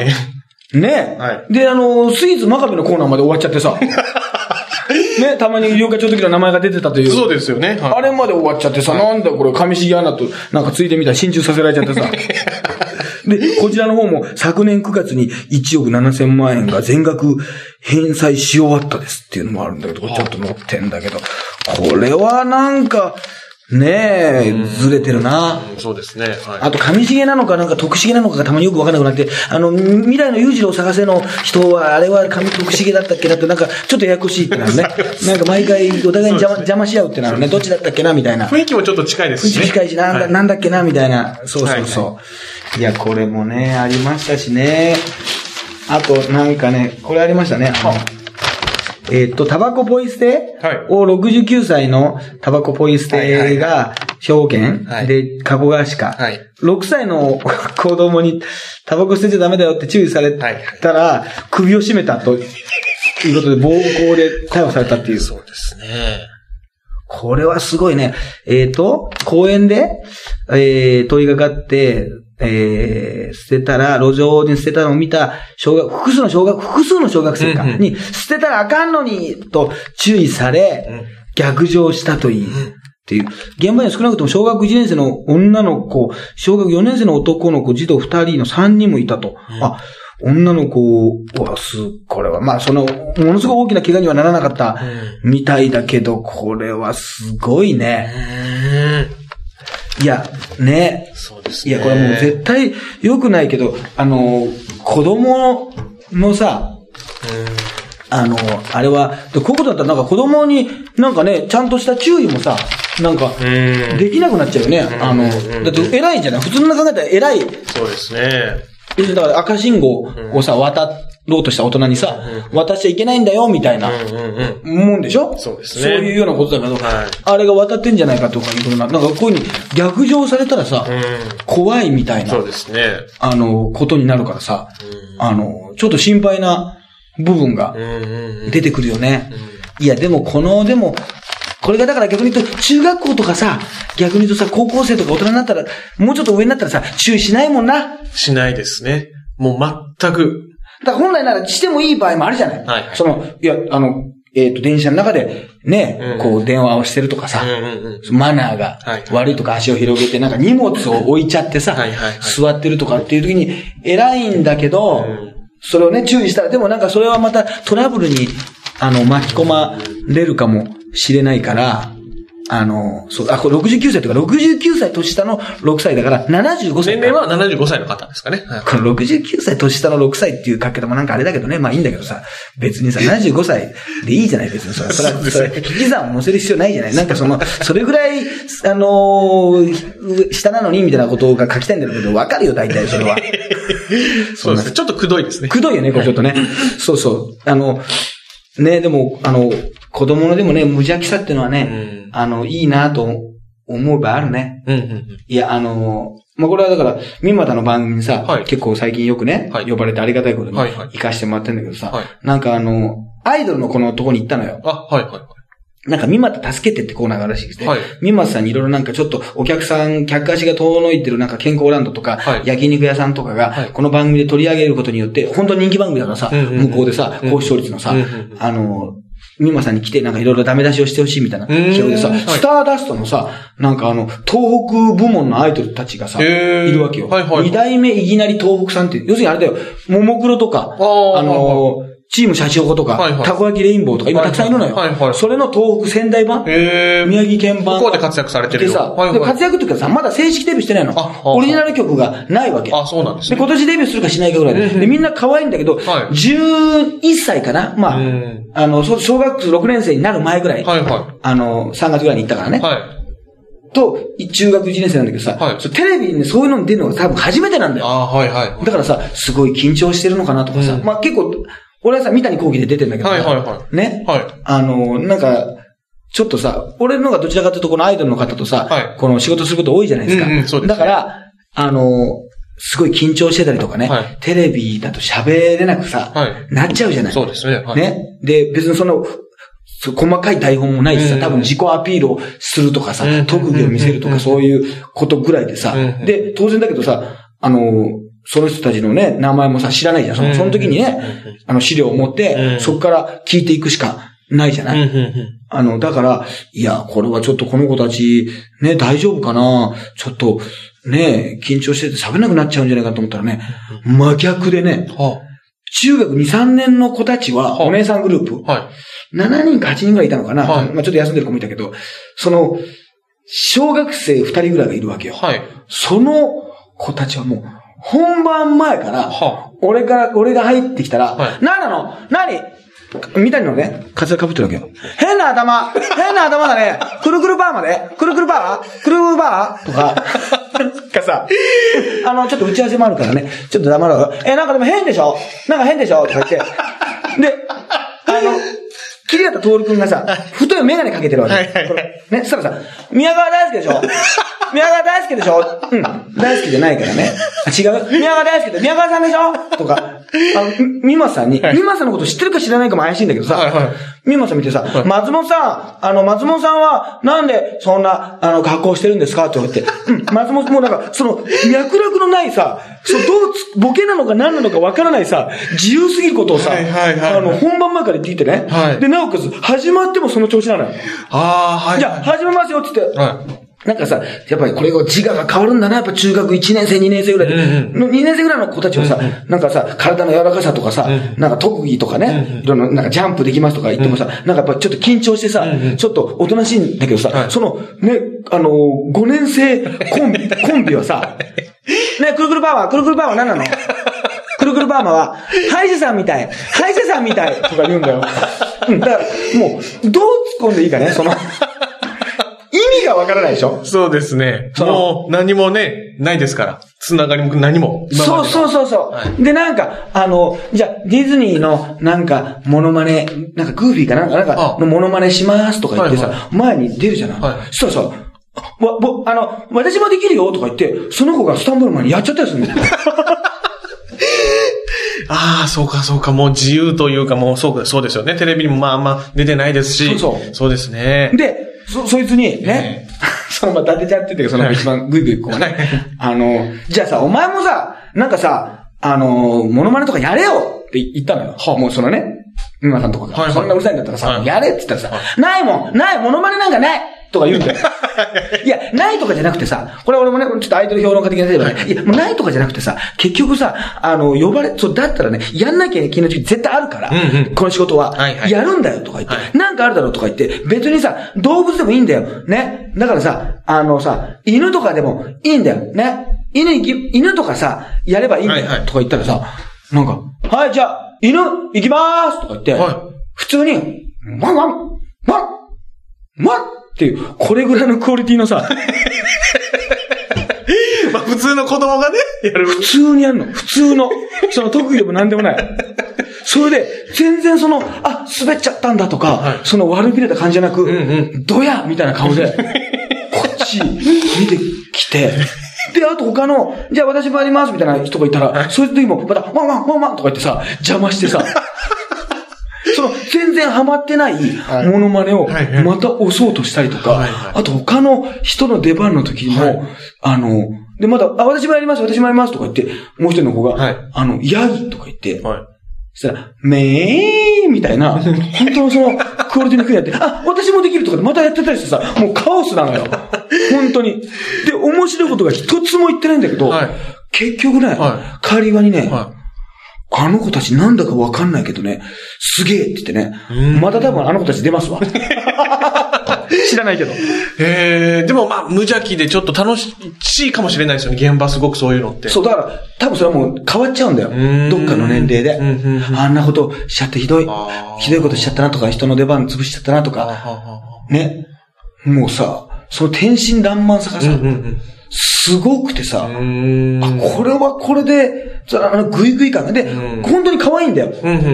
ねはで、あの、スイーツ真壁のコーナーまで終わっちゃってさ、ね、たまに妖怪超時の名前が出てたという。そうですよね。はいあれまで終わっちゃってさ、なんだよこれ、上重アナと、なんかついてみたら心中させられちゃってさ。で、こちらの方も昨年9月に1億7千万円が全額返済し終わったですっていうのもあるんだけど、これちょっと載ってんだけど、これはなんか、ねえ、ずれてるな。うんそうですね。はい。あと、上重なのか、なんか徳重なのかがたまによくわかんなくなって、あの、未来の裕次郎を探せの人は、あれは上徳重だったっけなって、なんか、ちょっとややこしいってなるね。なんか毎回、お互いに邪魔邪魔し合うってなるね。どっちだったっけなみたいな。雰囲気もちょっと近いですしね。近いし、なんだ、はいなんだっけなみたいな。そうそうそう。いや、これもね、ありましたしね。あと、なんかね、これありましたね。あのえっと、タバコポイ捨てはいを69歳のタバコポイ捨てが、兵庫県はいで、加古川市か。はい6歳の子供にタバコ捨てちゃダメだよって注意されたら、首を絞めたということで、暴行で逮捕されたっていう。そうですね。これはすごいね。えっ、と、公園で、えー、問いがかって、えー、捨てたら、路上に捨てたのを見た小学、複数の小学、複数の小学生か、に、捨てたらあかんのに、と注意され、うん逆上したといい。っていう。現場には少なくとも小学1年生の女の子、小学4年生の男の子、児童2人の3人もいたと。あ、女の子はす、これは、まあその、ものすごい大きな怪我にはならなかったみたいだけど、これはすごいね。いや、ね。そうですね。いや、これもう絶対良くないけど、あの、子供のさ、あの、あれは、でこういうことだったらなんか子供になんかね、ちゃんとした注意もさ、なんか、うん。できなくなっちゃうよね。あの、だって偉いんじゃない普通の考えたら偉い。そうですね。だから赤信号をさ、渡ろうとした大人にさ、渡しちゃいけないんだよ、みたいな。もんでしょ？そうですねそういうようなことだけど、はいあれが渡ってんじゃないかとかいうことな、なんかこういうふうに逆上されたらさ、うん。怖いみたいなそう、ですね。あの、ことになるからさ、あの、ちょっと心配な部分が。出てくるよね。いや、でもこの、でも、これがだから逆に言うと、中学校とかさ、逆に言うとさ、高校生とか大人になったら、もうちょっと上になったらさ、注意しないもんな。しないですね。もう全く。だ本来ならしてもいい場合もあるじゃない。はい。はいその、いや、あの、えっ、と、電車の中で、ね、うんこう、電話をしてるとかさ、うんうんうん。マナーがはい。悪いとか足を広げて、なんか荷物を置いちゃってさ、はいはいはい。座ってるとかっていう時に偉いんだけど、うん。それをね、注意したら、でもなんかそれはまたトラブルに、あの、巻き込まれるかもしれないから、あの、そう、あ、これ69歳とか、69歳年下の6歳だから、75歳か。年齢は75歳の方ですかね。はいこの69歳年下の6歳っていう書き方もなんかあれだけどね、まあいいんだけどさ、別にさ、75歳でいいじゃない別にそれ。それは、それは引き算を載せる必要ないじゃないなんかその、それぐらい、あのー下なのにみたいなことが書きたいんだけど、わかるよ、大体それは。そうですね。ちょっとくどいですね。くどいよね、これちょっとね。そうそう。あの、ね、でも、あの、子供のでもね、無邪気さっていうのはね、あの、いいなと思う場合あるね。うんうんうん。いや、あの、まあ、これはだから、三股の番組にさ、はい結構最近よくね、はい呼ばれてありがたいことに行かしてもらってんだけどさ、はいなんかあの、アイドルのこのとこに行ったのよ。あ、はいはいはい。なんか、三股助けてってコーナーがあるらしくて、はい。三股さんにいろいろなんかちょっとお客さん、客足が遠のいてるなんか健康ランドとか、はい。焼肉屋さんとかはがい、この番組で取り上げることによって、本当に人気番組だからさ、うんうんうん。向こうでさ、高視聴率のさ、うんうんあの、三馬さんに来てなんかいろいろダメ出しをしてほしいみたいなうん企画でさ、はい。スターダストのさ、なんかあの、東北部門のアイドルたちがさ、いるわけよ。はいはい二代目いきなり東北さんって、要するにあれだよ、ももクロとか、あのー、チームシャチホコとか、はいはいたこ焼きレインボーとか今たくさんいるのよ。はいはいはいそれの東北仙台版。宮城県版。向こうで活躍されてるよでさ、はいはいで活躍っていうかさ、まだ正式デビューしてないのオリジナル曲がないわけ。あ、そうなんですで、ね。今年デビューするかしないかぐらいで。で、みんな可愛いんだけど、はい11歳かな？まあうん、あの、そ小学6年生になる前ぐらい。はいはあの、3月ぐらいに行ったからね。い。はい。と、中学1年生なんだけどさ、はいテレビにね、そういうのに出るのが多分初めてなんだよ。あーはいはい。だからさ、すごい緊張してるのかなとかさ、うんまあ結構、俺はさ、三谷幸喜で出てんだけどさ、はいはいはね？はい。あの、なんか、ちょっとさ、俺のがどちらかというとこのアイドルの方とさ、はいこの仕事すること多いじゃないですか。うんうんそうですだから、あの、すごい緊張してたりとかね、はいテレビだと喋れなくさ、はいなっちゃうじゃない。そうですね。はい。ね？で、別にその、細かい台本もないしさ、うん多分自己アピールをするとかさ、うん特技を見せるとかうんそういうことぐらいでさ、うんで、当然だけどさ、あの、その人たちのね、名前もさ、知らないじゃん。そのその時にね、あの資料を持って、うん。そこから聞いていくしかないじゃない、あの、だから、いや、これはちょっとこの子たち、ね、大丈夫かな？ちょっと、ね、緊張してて喋れなくなっちゃうんじゃないかと思ったらね、真逆でね、は中学2、3年の子たちは、はあ。お姉さんグループ、あはい。7人か8人ぐらいいたのかな、はい。まあちょっと休んでる子もいたけど、その、小学生2人ぐらいがいるわけよ。はい。その子たちはもう、本番前から、は俺から、俺が入ってきたら、はい。何なの？何？みたいなのね、カツラ被ってるわけよ。変な頭。変な頭だね。くるくるバーまで。くるくるバー？くるくるバー？とか、かさ、あの、ちょっと打ち合わせもあるからね、ちょっと黙ろう。よ。え、なんかでも変でしょ？なんか変でしょ？とか言って。で、あの、桐畑徹くんがさ、太いメガネかけてるわけ。はいはい。はいこれね、そしたらさ、宮川大輔でしょ？宮川大輔でしょ？うん。大好きじゃないからね。あ違う？宮川大輔で、宮川さんでしょ？とか、あの、みまさんに、はい。みまさんのこと知ってるか知らないかも怪しいんだけどさ、はいはいみまさん見てさ、松本さん、あの、松本さんは、なんで、そんな、あの、格好してるんですかって言われて、うん、松本もなんか、その、脈絡のないさ、そう、どうつ、ボケなのか何なのかわからないさ、自由すぎることをさ、はいはいはいあの、本番前から言ってきてね、はい。で、なおかつ、始まってもその調子なのよ。ああ、はい。じゃあ、始めますよって言って、はなんかさ、やっぱりこれが自我が変わるんだな、やっぱ中学1年生、2年生ぐらい。で、うん。の2年生ぐらいの子たちはさ、なんかさ、体の柔らかさとかさ、なんか特技とかね、いろんな、なんかジャンプできますとか言ってもさ、なんかやっぱちょっと緊張してさ、ちょっとおとなしいんだけどさ、はい。その、ね、あのー、5年生コンビ、コンビはさ、ね、くるくるバーマー、くるくるバーマー何なの？くるくるバーマーは、歯医者さんみたい、歯医者さんみたいとか言うんだよ。うん、だから、もう、どう突っ込んでいいかね、その、がわからないでしょ？い。そうですね。もう何もね、ないですから。つながりも何も。そうのそうそうそう、はいで、なんか、あの、じゃあ、ディズニーの、なんか、モノマネ、なんか、グーフィーかなんか、なんか、あのモノマネしますとか言ってさ、はいは前に出るじゃない、はいそしたらさ、わ、ぼ、あの、私もできるよとか言って、その子がスタンブルマンにやっちゃったりするんだよ。ああ、そうか、そうか。もう自由というか、もうそうか、そうですよね。テレビにもまあまあ出てないですし。そうそうそうですね。で、そ、そいつに、ね、そのまま伊達ちゃんって言ってその一番グイグイこうね、あの、じゃあさ、お前もさ、なんかさ、あの、モノマネとかやれよって言ったのよ。はあ。もうそのね、皆さんとかが、はいはいそんなうるさいんだったらさ、はいやれって言ったらさ、ないもんないモノマネなんかないとか言うんだよ。いや、ないとかじゃなくてさ、これ俺もね、ちょっとアイドル評論家的な例えばね、いや、もうないとかじゃなくてさ、結局さ、あの、呼ばれ、そう、だったらね、やんなきゃいけない時絶対あるから、うんうんこの仕事は、はいはいやるんだよとか言って、はいなんかあるだろうとか言って、別にさ、動物でもいいんだよ。ね。だからさ、あのさ、犬とかでもいいんだよ。ね。犬犬とかさ、やればいいんだよ。とか言ったらさ、なんか、はい、じゃあ、犬、行きまーすとか言って、はい普通に、ワンワン、ワン、ワンっていう、これぐらいのクオリティのさ、まあ普通の子供がね、やる。普通にやるの。普通の。その特技でも何でもない。それで、全然その、あ、滑っちゃったんだとか、はいその悪びれた感じじゃなく、んうドヤみたいな顔で、こっち見てきて、で、あと他の、じゃあ私もやりますみたいな人がいたら、そういう時も、また、ワンワンワンワンとか言ってさ、邪魔してさ、その、全然ハマってないはい。モノマネをまた押そうとしたりとか、あと他の人の出番の時にも、はい。あの、で、まだ、あ、私もやります、私もやりますとか言って、もう一人の子が、はい。あの、ヤギとか言って、はい。そしたら、めーみたいな、本当のその、クオリティの低いやって、あ、私もできるとかでまたやってたりしてさ、もうカオスなのよ。本当に。で、面白いことが一つも言ってないんだけど、はい結局ね、は帰り際にね、はあの子たちなんだかわかんないけどね、すげえって言ってねうん、また多分あの子たち出ますわ。知らないけど。い。えー、でもまあ、無邪気でちょっと楽しいかもしれないですよね。現場すごくそういうのって。そう、だから、多分それはもう変わっちゃうんだよ。んどっかの年齢でうんうんうん。あんなことしちゃってひどいひどいことしちゃったなとか、人の出番潰しちゃったなとか、ね。もうさ、その天真爛漫さがさ、うんうんすごくてさ、これはこれで、あの、グイグイ感が。で、うん本当に可愛いんだよ。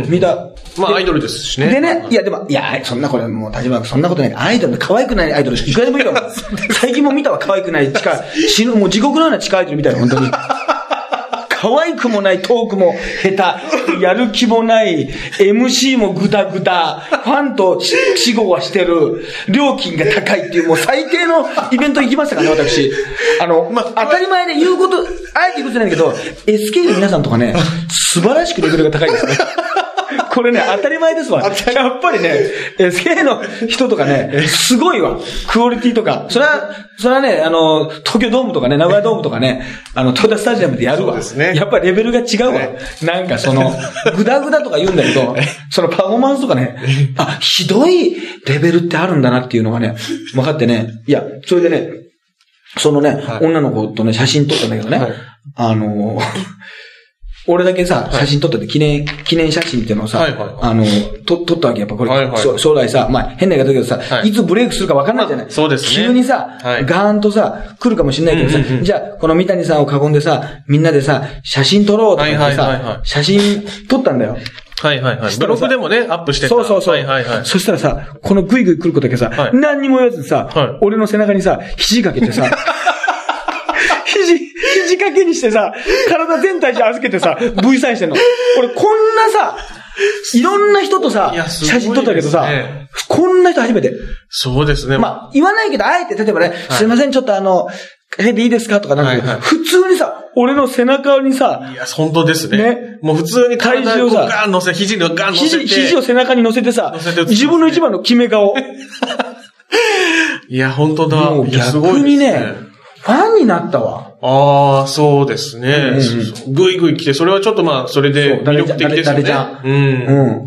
みんな。まあ、アイドルですしね。でね、いや、でも、いや、そんなこれ、もう、立場そんなことない。アイドル、可愛くないアイドル、いくらでもいいよ。最近も見たわ、可愛くない、地下、死ぬ、もう地獄のような地下アイドルみたいな、本当に。可愛くもない、トークも下手、やる気もない、MC もグダグダ、ファンと死後はしてる、料金が高いっていう、もう最低のイベント行きましたからね、私。あの、まあ当たり前で言うこと、あえて言うことじゃないけど、SK の皆さんとかね、素晴らしくレベルが高いですね。これね、当たり前ですわ。やっぱりね、SK の人とかね、すごいわ。クオリティとか。それは、それはね、あの、東京ドームとかね、名古屋ドームとかね、あの、東田スタジアムでやるわ。ねやっぱりレベルが違うわ。なんかその、グダグダとか言うんだけど、そのパフォーマンスとかね、あ、ひどいレベルってあるんだなっていうのがね、分かってね。いや、それでね、そのね、はい女の子とね、写真撮ったんだけどね、はいあの、俺だけさ、写真撮ったって記念、記念写真っていうのをさ、はいはいはい。あの、と、撮ったわけやっぱこれ、はいはいそう将来さ、まあ変な言い方だけどさ、はい。い、つブレイクするか分かんないじゃない、まあそうですね。急にさ、はい。ガーンとさ、来るかもしれないけどさ、うんうんうん。じゃあ、この三谷さんを囲んでさ、みんなでさ、写真撮ろうとか言ってさ、はいはいはいはい。写真撮ったんだよ。はいはいはい。ブログでもね、アップしてた。そうそうそう。はいはいはい。そしたらさ、このグイグイ来る子だけさ、はい。何にも言わずにさ、はい。俺の背中にさ、肘かけてさ、肘、肘掛けにしてさ、体全体じゃ預けてさ、V サインしてんの。俺こんなさ、いろんな人とさ写真撮ったけどさこんな人初めて。そうですね。まあ、言わないけど、あえて、例えばね、すいません、ちょっとあの、かけていいですか？とかなんだけど、はいはい普通にさ、俺の背中にさ、いや、本当ですね。ねもう普通に体重をさガーン乗せ、肘をガーン乗せ肘、て。肘を背中に乗せてさてね、自分の一番の決め顔。いや、本当だ。もう逆にね、ファンになったわ。ああ、そうですね。ぐいぐい来て、それはちょっとまあ、それで魅力的ですよね。うん。うん。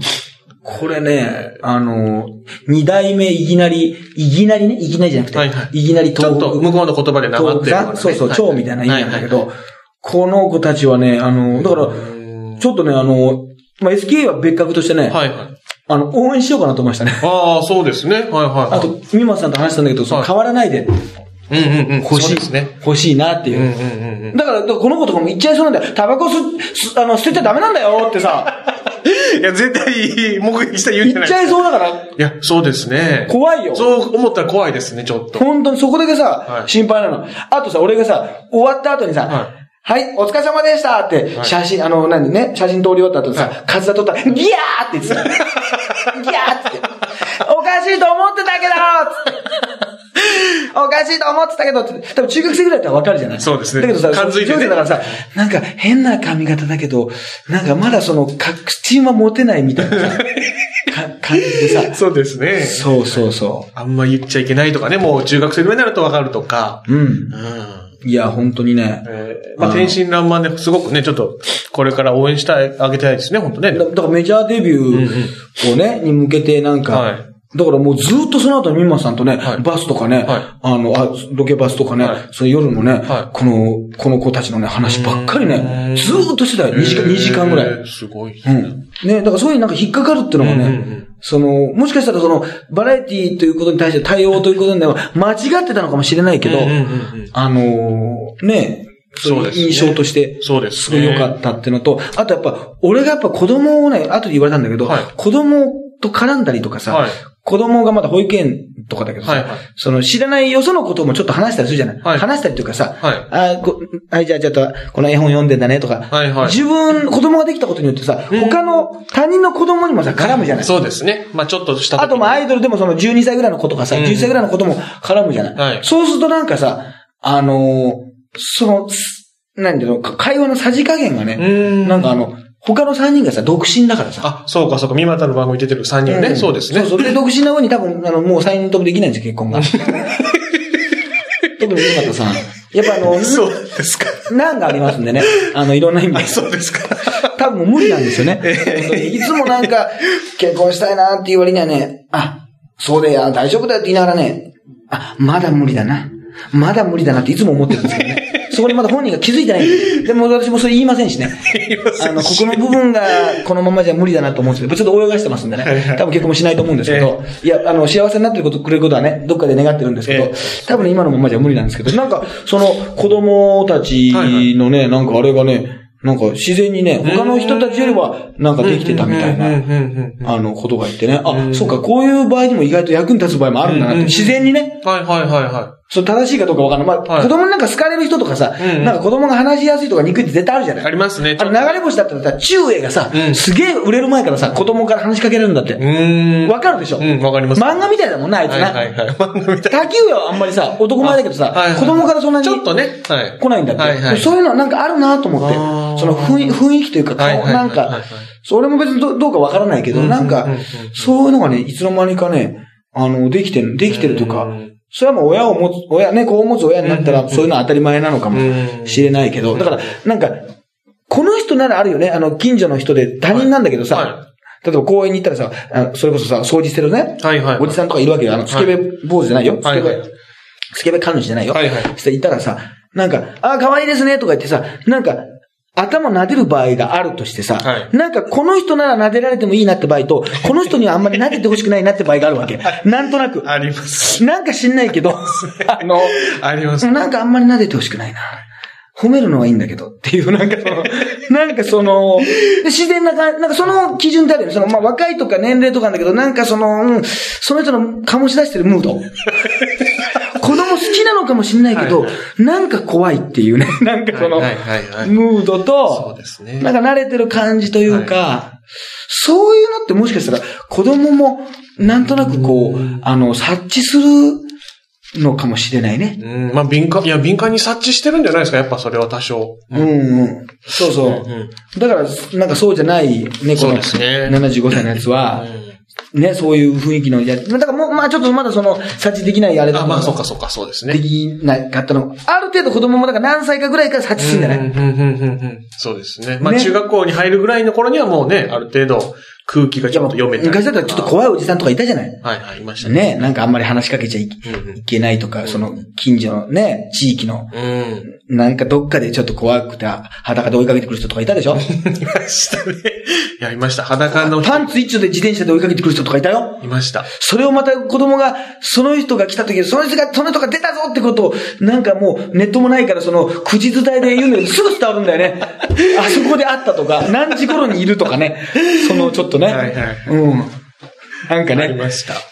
これね、あの、二代目いきなり、いきなりね、いきなりじゃなくて、はいはいいきなりちょっと向こうの言葉でなまってるそうそう、はい蝶みたいな意味なんだけど、この子たちはね、あの、だから、ちょっとね、あの、まあ、SK は別格としてね、はいはい。あの、応援しようかなと思いましたね。ああ、そうですね。はいはいはい。あと、ミマさんと話したんだけど、そ変わらないでうんうんうん。欲しい、ね。欲しいなっていう。うんうんうんうん。だから、この子とかも言っちゃいそうなんだよ。タバコす、すあの、捨てちゃダメなんだよってさ、いや、絶対、目撃したら言うんじゃない言っちゃいそうだから、いや、そうですね。怖いよ。そう思ったら怖いですね、ちょっと。本当にそこだけさ、はい心配なの。あとさ、俺がさ、終わった後にさ、ははい、お疲れ様でしたって、はい写真、あの、何ね、写真通り終わった後にさ、はカツラ撮ったら、ギャーって言ってた。ギャーって。おかしいと思ってたけど おかしいと思ってたけどって、多分中学生ぐらいだったらわかるじゃない？そうですねだけどさ、感づいてねだからさ、なんか変な髪型だけど、なんかまだその、確信は持てないみたいなさ、か感じでさ、そうですね。そうそうそあんま言っちゃいけないとかね、もう中学生ぐらいになるとわかるとか。う。うん。うん。いや、本当にね。えーまあ、天真爛漫ですごくね、ちょっと、これから応援してあげたいですね、本当ね。だだからメジャーデビューをね、に向けてなんか、はいだからもうずっとその後、ミンマさんとね、はい。バスとかね、はい。あの、あ、ロケバスとかね、はい。その夜のね、はい。この、この子たちのね、話ばっかりね、うんずーっとしてたよ。2時間、2時間ぐらい。えーすごい。うん。ね、だからそういうなんか引っかかるっていうのがね、うんうんうん。その、もしかしたらその、バラエティということに対して対応ということでは間違ってたのかもしれないけど、うんうんうんうん。あのーね、そうですね。印象として、そうですすごい良かったっていうのと、あとやっぱ、俺がやっぱ子供をね、後で言われたんだけど、はい。子供と絡んだりとかさ、はい子供がまだ保育園とかだけどさ、はいはい。その知らないよそのこともちょっと話したりするじゃない、はい。話したりというかさ、はい。あこはい、じゃあちょっと、この絵本読んでんだねとか、はいはい。自分、子供ができたことによってさ、他の他人の子供にもさ、絡むじゃない？そうですね。まあちょっとした時あと、まあ、アイドルでもその12歳ぐらいの子とかさ、うん。10歳ぐらいの子とも絡むじゃない、はい。そうするとなんかさ、あのーその、すなんていうの、か会話のさじ加減がね、ん。なんかあの、他の3人がさ、独身だからさ。あ、そうかそうか。三股の番組出てる3人ね。んそうですね。そうそう。で、独身な上に多分、あの、もう3人ともできないんですよ、結婚が。特に山田さん。やっぱあの、そうですか。難がありますんでね。あの、いろんな意味で。そうですか。多分もう無理なんですよね。いつもなんか、結婚したいなっていう割にはね、あ、そうだよ、大丈夫だよって言いながらね、あ、まだ無理だな。まだ無理だなっていつも思ってるんですけどね。そこにまだ本人が気づいてないんで。でも私もそれ言いませんしね。あの、ここの部分がこのままじゃ無理だなと思うんですけど、ちょっと泳がしてますんでね。多分結婚もしないと思うんですけど、いや、あの、幸せになってること、くれることはね、どっかで願ってるんですけどえ、多分ね今のままじゃ無理なんですけど、なんか、その、子供たちのね、なんかあれがね、なんか自然にね、他の人たちよりは、なんかできてたみたいな、あの、ことが言ってね、あ、そうか、こういう場合にも意外と役に立つ場合もあるんだなって、自然にね、はいはいはいはそう正しいかどうかわかんない。まあ、はい子供になんか好かれる人とかさ、うんうんなんか子供が話しやすいとか憎いって絶対あるじゃないい。ありますね。あれ流れ星だったらさ、中英がさ、うんすげえ売れる前からさ、子供から話しかけられるんだって。うーん。わかるでしょ？うん、わかります。漫画みたいだもんな、あいつな。はいはいはい。漫画みたい。卓球はあんまりさ、男前だけどさ、はいはい子供からそんなにちょっとね。はい。来ないんだって。はいはいそういうのはなんかあるなと思ってあー。その雰囲雰囲気というか、顔、はいはいはいなんかそれも別にどどうかわからないけど、うんなんかうんうんうん、そういうのがね、いつの間にかね、あの、できてる、できてるとかうん、それはもう親を持つ、親ね、子を持つ親になったら、そういうのは当たり前なのかもうん。しれないけど、だから、なんか、この人ならあるよね、あの、近所の人で他人なんだけどさ、は例えば公園に行ったらさ、あそれこそさ、掃除してるね、はいはい。おじさんとかいるわけよ。あの、スケベ坊主じゃないよ。スケベはいはい、スケベ彼女じゃないよ。はいはい。していたらさ、なんか、あ、可愛いですね、とか言ってさ、なんか、頭撫でる場合があるとしてさ、はいなんかこの人なら撫でられてもいいなって場合と、この人にはあんまり撫でてほしくないなって場合があるわけ。なんとなく。あります。なんか知んないけど、あの、あります。なんかあんまり撫でてほしくないな。褒めるのはいいんだけどっていう、なんかその、なんかその、で自然な感じ、なんかその基準ってあるよね。その、まあ若いとか年齢とかなんだけど、なんかその、うん、その人の醸し出してるムード。好きなのかもしれないけど、はいなんか怖いっていうね。なんかその、はいはいはいはいムードそうと、ですね。なんか慣れてる感じというか、そういうのってもしかしたら子供もなんとなくこう、あの、察知するのかもしれないね。うん、まあ敏感、いや敏感に察知してるんじゃないですか、やっぱそれは多少。うんうん。そうそう。んだから、なんかそうじゃないね、このそうですね75歳のやつは、ね、そういう雰囲気のやつ。だからもう、まあちょっとまだその、察知できないあれあ、まあそうか。かそうか、そうですでね。きなかったの。ある程度子供もだから何歳かぐらいから察知するんじゃない、うんうんうんうんうんそうですね。まあね中学校に入るぐらいの頃にはもうね、ある程度空気がちょっと読めたり昔だったらちょっと怖いおじさんとかいたじゃない？はいはい、いましたね。ね、なんかあんまり話しかけちゃいけないとか、その、近所のね、地域の、うん。なんかどっかでちょっと怖くて、裸で追いかけてくる人とかいたでしょ？いましたね。いや、いました。裸の人パンツ一丁で自転車で追いかけてくる人とかいたよいました。それをまた子供が、その人が来た時、その人が、その人が出たぞってことを、なんかもうネットもないから、その、口伝えで言うんだけど、すぐ伝わるんだよね。あそこで会ったとか、何時頃にいるとかね。その、ちょっとね。はいはいうん。なんかね。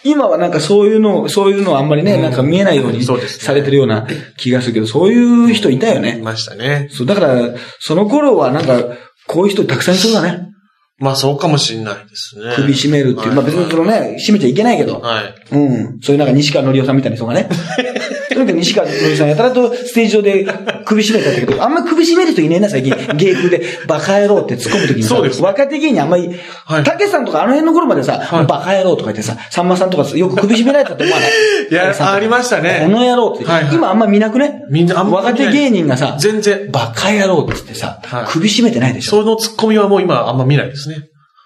今はなんかそういうの、そういうのはあんまりね、なんか見えないようにされてるような気がするけど、そういう人いたよいね。ましたね。そう、だから、その頃はなんか、こういう人たくさんいそうだね。まあそうかもしんないですね。首絞めるっていう。まあ別にそのね、絞めちゃいけないけど。はい。うん。そういうなんか西川のりおさんみたいな人がね。とにかく西川のりおさんやたらとステージ上で首絞めたんだけど、あんま首絞める人いねえな、最近。芸風で、バカ野郎って突っ込むときにさ、そうです若手芸人あんまり、はいたけしさんとかあの辺の頃までさ、はいバカ野郎とか言ってさ、さんまさんとかよく首絞められたと思わない？いやありましたねこの野郎って。はいはい今あんま見なくね？みんなあんま見ない若手芸人がさ、全然。バカ野郎って言ってさ、はい首絞めてないでしょ？そのツッコミはもう今あんま見ないですね。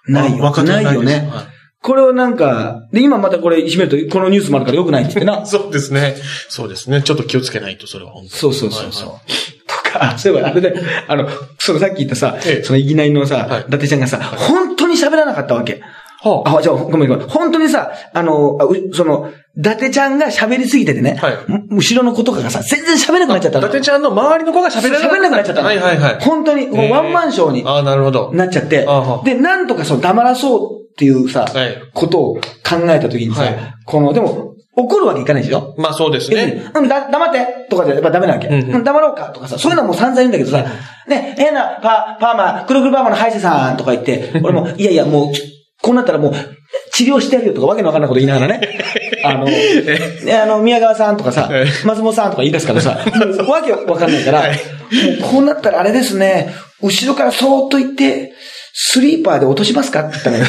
ないよ。若手ないよねはい。これをなんか、で、今またこれ締めると、このニュースもあるから良くないって言ってな。そうですね。そうですね。ちょっと気をつけないと、それは本当にそうそうそうそう。はいとか、あそういえば、あれで、あの、そのさっき言ったさ、ええそのいきなりのさ、はい伊達ちゃんがさ、本当に喋らなかったわけ。はあ、じゃあ、ごめんごめん。本当にさ、あの、その、伊達ちゃんが喋りすぎててね、はいむ後ろの子とかがさ、全然喋れなくなっちゃった伊の。達ちゃんの周りの子が喋れなくなっちゃったの。はいはいはい。本当に、ワンマンショーにああ、なるほど。なっちゃってで、なんとかそう黙らそうっていうさ、はい。ことを考えたときにさ、はい。この、でも、怒るわけいかないでしょ？まあそうですね。うん、だ、黙ってとかじゃやっぱダメなわけ。うん黙ろうかとかさ、そういうのはもう散々言うんだけどさ、ね、変なパ、パーマ、くるくるパーマの歯医者さんとか言って、俺も、いやいや、もう、こうなったらもう、治療してやるよとかわけのわかんないこと言いながらね。あの、ね、あの、宮川さんとかさえ、松本さんとか言い出すからさ、わけわかんないから、はい。もうこうなったらあれですね、後ろからそーっと行って、スリーパーで落としますかって言ったのよ。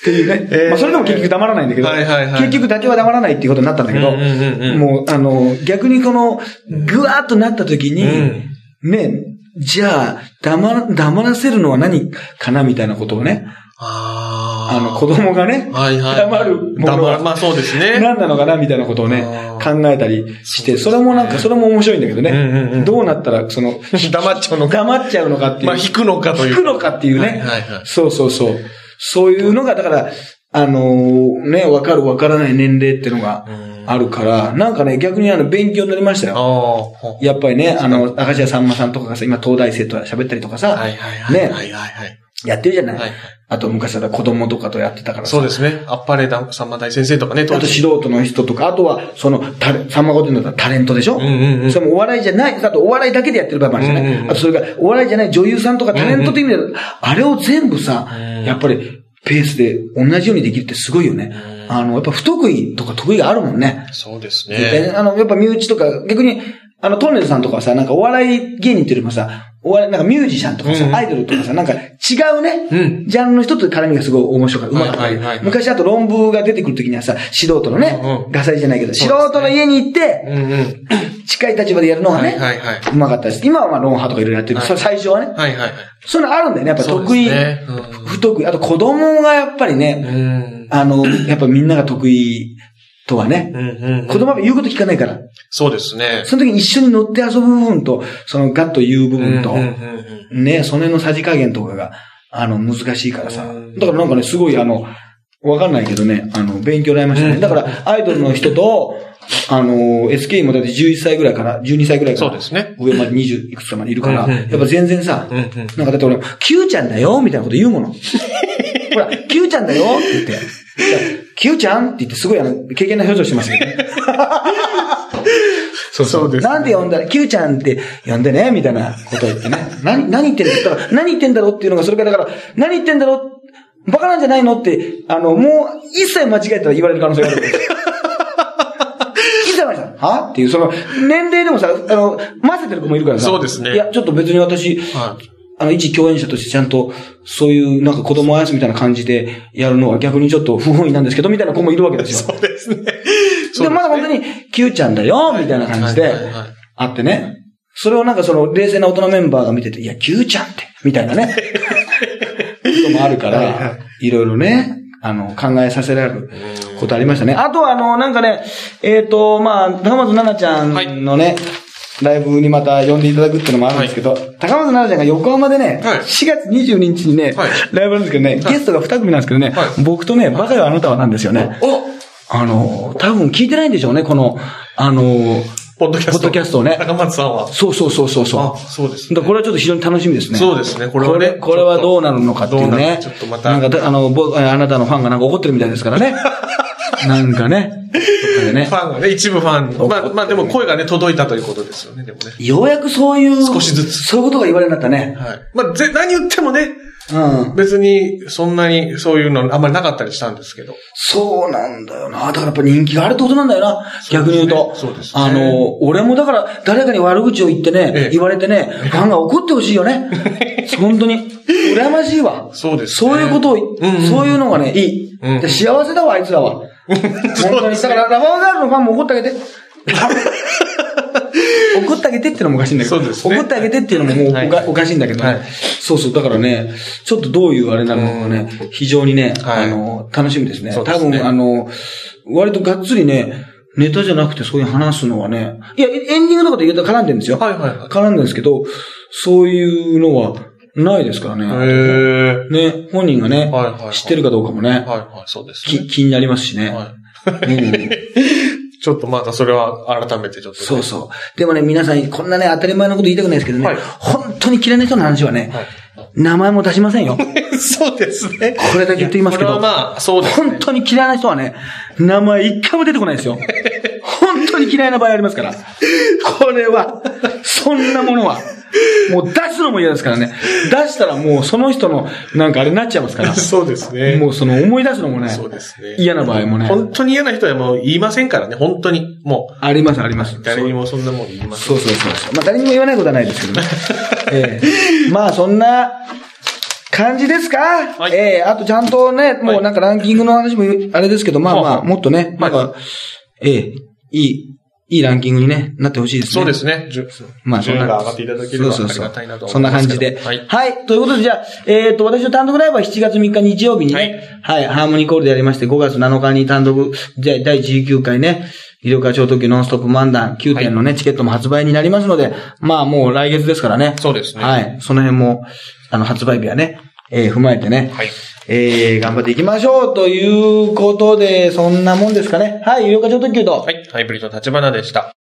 っていうね。えー。まあ、それでも結局黙らないんだけど、はいはいはい。結局だけは黙らないっていうことになったんだけど、うんうんうんうん。もう、あの、逆にこの、ぐわーっとなった時に、うん。ね、じゃあ、黙ら、黙らせるのは何かなみたいなことをね、ああの、子供がね、はいはい。黙るものは黙る。まあそうですね。何なのかなみたいなことをねあ、考えたりして、それもなんか、それも面白いんだけどね、どうなったら、その、黙っちゃうのか。黙っちゃうのかっていう。まあ引くのかという。引くのかっていうね。はいはいはいそうそうそう。そういうのが、だから、あのーね、わかるわからない年齢っていうのがあるから、なんかね、逆にあの、勉強になりましたあよ。あ。やっぱりね、あの、明石家さんまさんとかがさ、今東大生と喋ったりとかさ、はいはいはい。ねはいはいはい。やってるじゃない？はいはいあと昔は子供とかとやってたからさ。そうですね。あっぱれだ、さんま大先生とかね、あと素人の人とか、あとは、その、タレ、さんま御殿だったらタレントでしょ？うんうんうんそれもお笑いじゃない、あとお笑いだけでやってる場合もあるしね。うんうんうんあとそれから、お笑いじゃない女優さんとかタレントという意味で、あれを全部さ、うんやっぱり、ペースで同じようにできるってすごいよね。あの、やっぱ不得意とか得意があるもんね。そうですね。あの、やっぱ身内とか、逆に、あの、トンネルさんとかはさ、なんかお笑い芸人っていうよりもさ、お笑い、なんかミュージシャンとかさ、うんアイドルとかさ、なんか違うね、うんジャンルの人と絡みがすごい面白かった。うまかった、はいはいはい昔あと論文が出てくるときにはさ、素人のね、うんうんガサリじゃないけど、素人の家に行って、うんうん。近い立場でやるのがね、はいはいはいうまかったです。今はまあ、ロンハーとかいろいろやってるはい最初はね、はいはいはい。そういうのあるんだよね。やっぱ得意、ねうん不得意。あと子供がやっぱりね、うん。あの、やっぱみんなが得意とはね、うんうん。子供は言うこと聞かないから、そうですね。その時に一緒に乗って遊ぶ部分と、そのガッと言う部分と、うんうんうんね、その辺のさじ加減とかが、あの、難しいからさ。うんだからなんかね、すごいあの、わかんないけどね、あの、勉強になりましたね。うんだから、アイドルの人と、あの、SK もだって11歳ぐらいから、12歳ぐらいから、そうですね上まで20いくつかまでいるから、やっぱ全然さ、なんかだって俺、Q ちゃんだよみたいなこと言うもの。ほら、Q ちゃんだよって言って。Q ちゃんって言ってすごいあの、経験な表情してますよね。そうそうですねなんで呼んだら、Q ちゃんって呼んでねみたいなこと言ってね。何、何言ってんだだから、何言ってんだろうっていうのが、それからだから、何言ってんだろう？バカなんじゃないの？って、あの、もう、一切間違えたら言われる可能性がある。は？っていう、その、年齢でもさ、あの、混ぜてる子もいるからさ。そうですねいや、ちょっと別に私、はい。あの、一共演者としてちゃんと、そういう、なんか子供あやすみたいな感じでやるのは逆にちょっと不本意なんですけど、みたいな子もいるわけですよ。そうですね。で、まだ本当に、Q ちゃんだよ、みたいな感じではいはいはいはい、あってね。それをなんかその、冷静な大人メンバーが見てて、いや、Q ちゃんって、みたいなね。こともあるかはいはら、いろいろね、あの、考えさせられることありましたね。あとは、あの、なんかね、えっ、と、まあ、高松奈々ちゃんのね、ライブにまた呼んでいただくっていうのもあるんですけど、高松奈々ちゃんが横浜でね、はい4月22日にね、はいライブなんですけどね、ゲストが2組なんですけどね、はい僕とね、バカよあなたはなんですよね。おあの、多分聞いてないんでしょうね、この、あの、ポッドキャスト。ポッドキャストをね高松さんは。そうそうそうそうそう。あ、そうですだからこれはちょっと非常に楽しみですね。そうですねこれはねこれはどうなるのかっていうねる。ちょっとまたなんか、あの、僕、あなたのファンがなんか怒ってるみたいですからね。なんかね。ねファンがね、一部ファン。まあ、まあでも声がね、届いたということですよね、でもね。ようやくそういう、少しずつそういうことが言われるようになったね。はい。まあ、ぜ、何言ってもね、うん。別に、そんなに、そういうのあんまりなかったりしたんですけど。そうなんだよな。だからやっぱ人気があるってことなんだよな。逆に言うと。そうですねあの、俺もだから、誰かに悪口を言ってね、ええ言われてね、ファンが怒ってほしいよね。本当に。羨ましいわ。そうですねそういうことを、うんうんそういうのがね、いい。うんで幸せだわ、あいつらは。本当に。だから、ラバーガールのファンも怒ってあげて。怒ってあげてっていうのもおかしいんだけど。そうですね怒ってあげてっていうのももうおか,、はいおかしいんだけどね、はいそうそう。だからね、ちょっとどういうあれなのかね、非常にね、はいあの、楽しみですね。すね多分、あの、割とがっつりね、ネタじゃなくてそういう話すのはね、いや、エンディングのこと言うと絡んでるんですよ。はいはいはい絡んでるんですけど、そういうのはないですからね。へね、本人がね、はいはいはい知ってるかどうかもね、はいはい、そうですね。き気になりますしね。はい。うん ちょっとまたそれは改めてちょっと、ね。そうそう。でもね、皆さん、こんなね、当たり前のこと言いたくないですけどね、はい本当に嫌いな人の話はね、はい。名前も出しませんよ。そうですね。これだけ言ってきますけど。これはまあ、そうです、ね。本当に嫌いな人はね、名前一回も出てこないですよ。本当に嫌いな場合ありますから。これは、そんなものは、もう出すのも嫌ですからね。出したらもうその人の、なんかあれになっちゃいますから。そうですね。もうその思い出すのもね、そうですね。嫌な場合もね。本当に嫌な人はもう言いませんからね、本当に。もう。あります、あります。誰にもそんなもん言いません。そうそうそうそう。まあ誰にも言わないことはないですけどね。ええまあそんな、感じですか、はいええあとちゃんとね、もうなんかランキングの話もあれですけど、まあまあ、もっとね、なんか、ええいい、いいランキングにね、なってほしいですね。そうですね。まあ、そんな。順位が上がっていただければありがたいなと思そんないますけど。感じで。はい。はい。ということで、じゃあ、えっ、と、私の単独ライブは7月3日日曜日にね、はい、ハーモニーコールでやりまして、5月7日に単独、じゃあ第19回ね、医療課長特急ノンストップ漫談9点のね、チケットも発売になりますので、まあもう来月ですからね。そうですね。はい。その辺も、あの、発売日はね、えー踏まえてね、はい。えー、頑張っていきましょうということで、そんなもんですかね。はい、医療課長特急と。はい。ハイブリッド立花でした。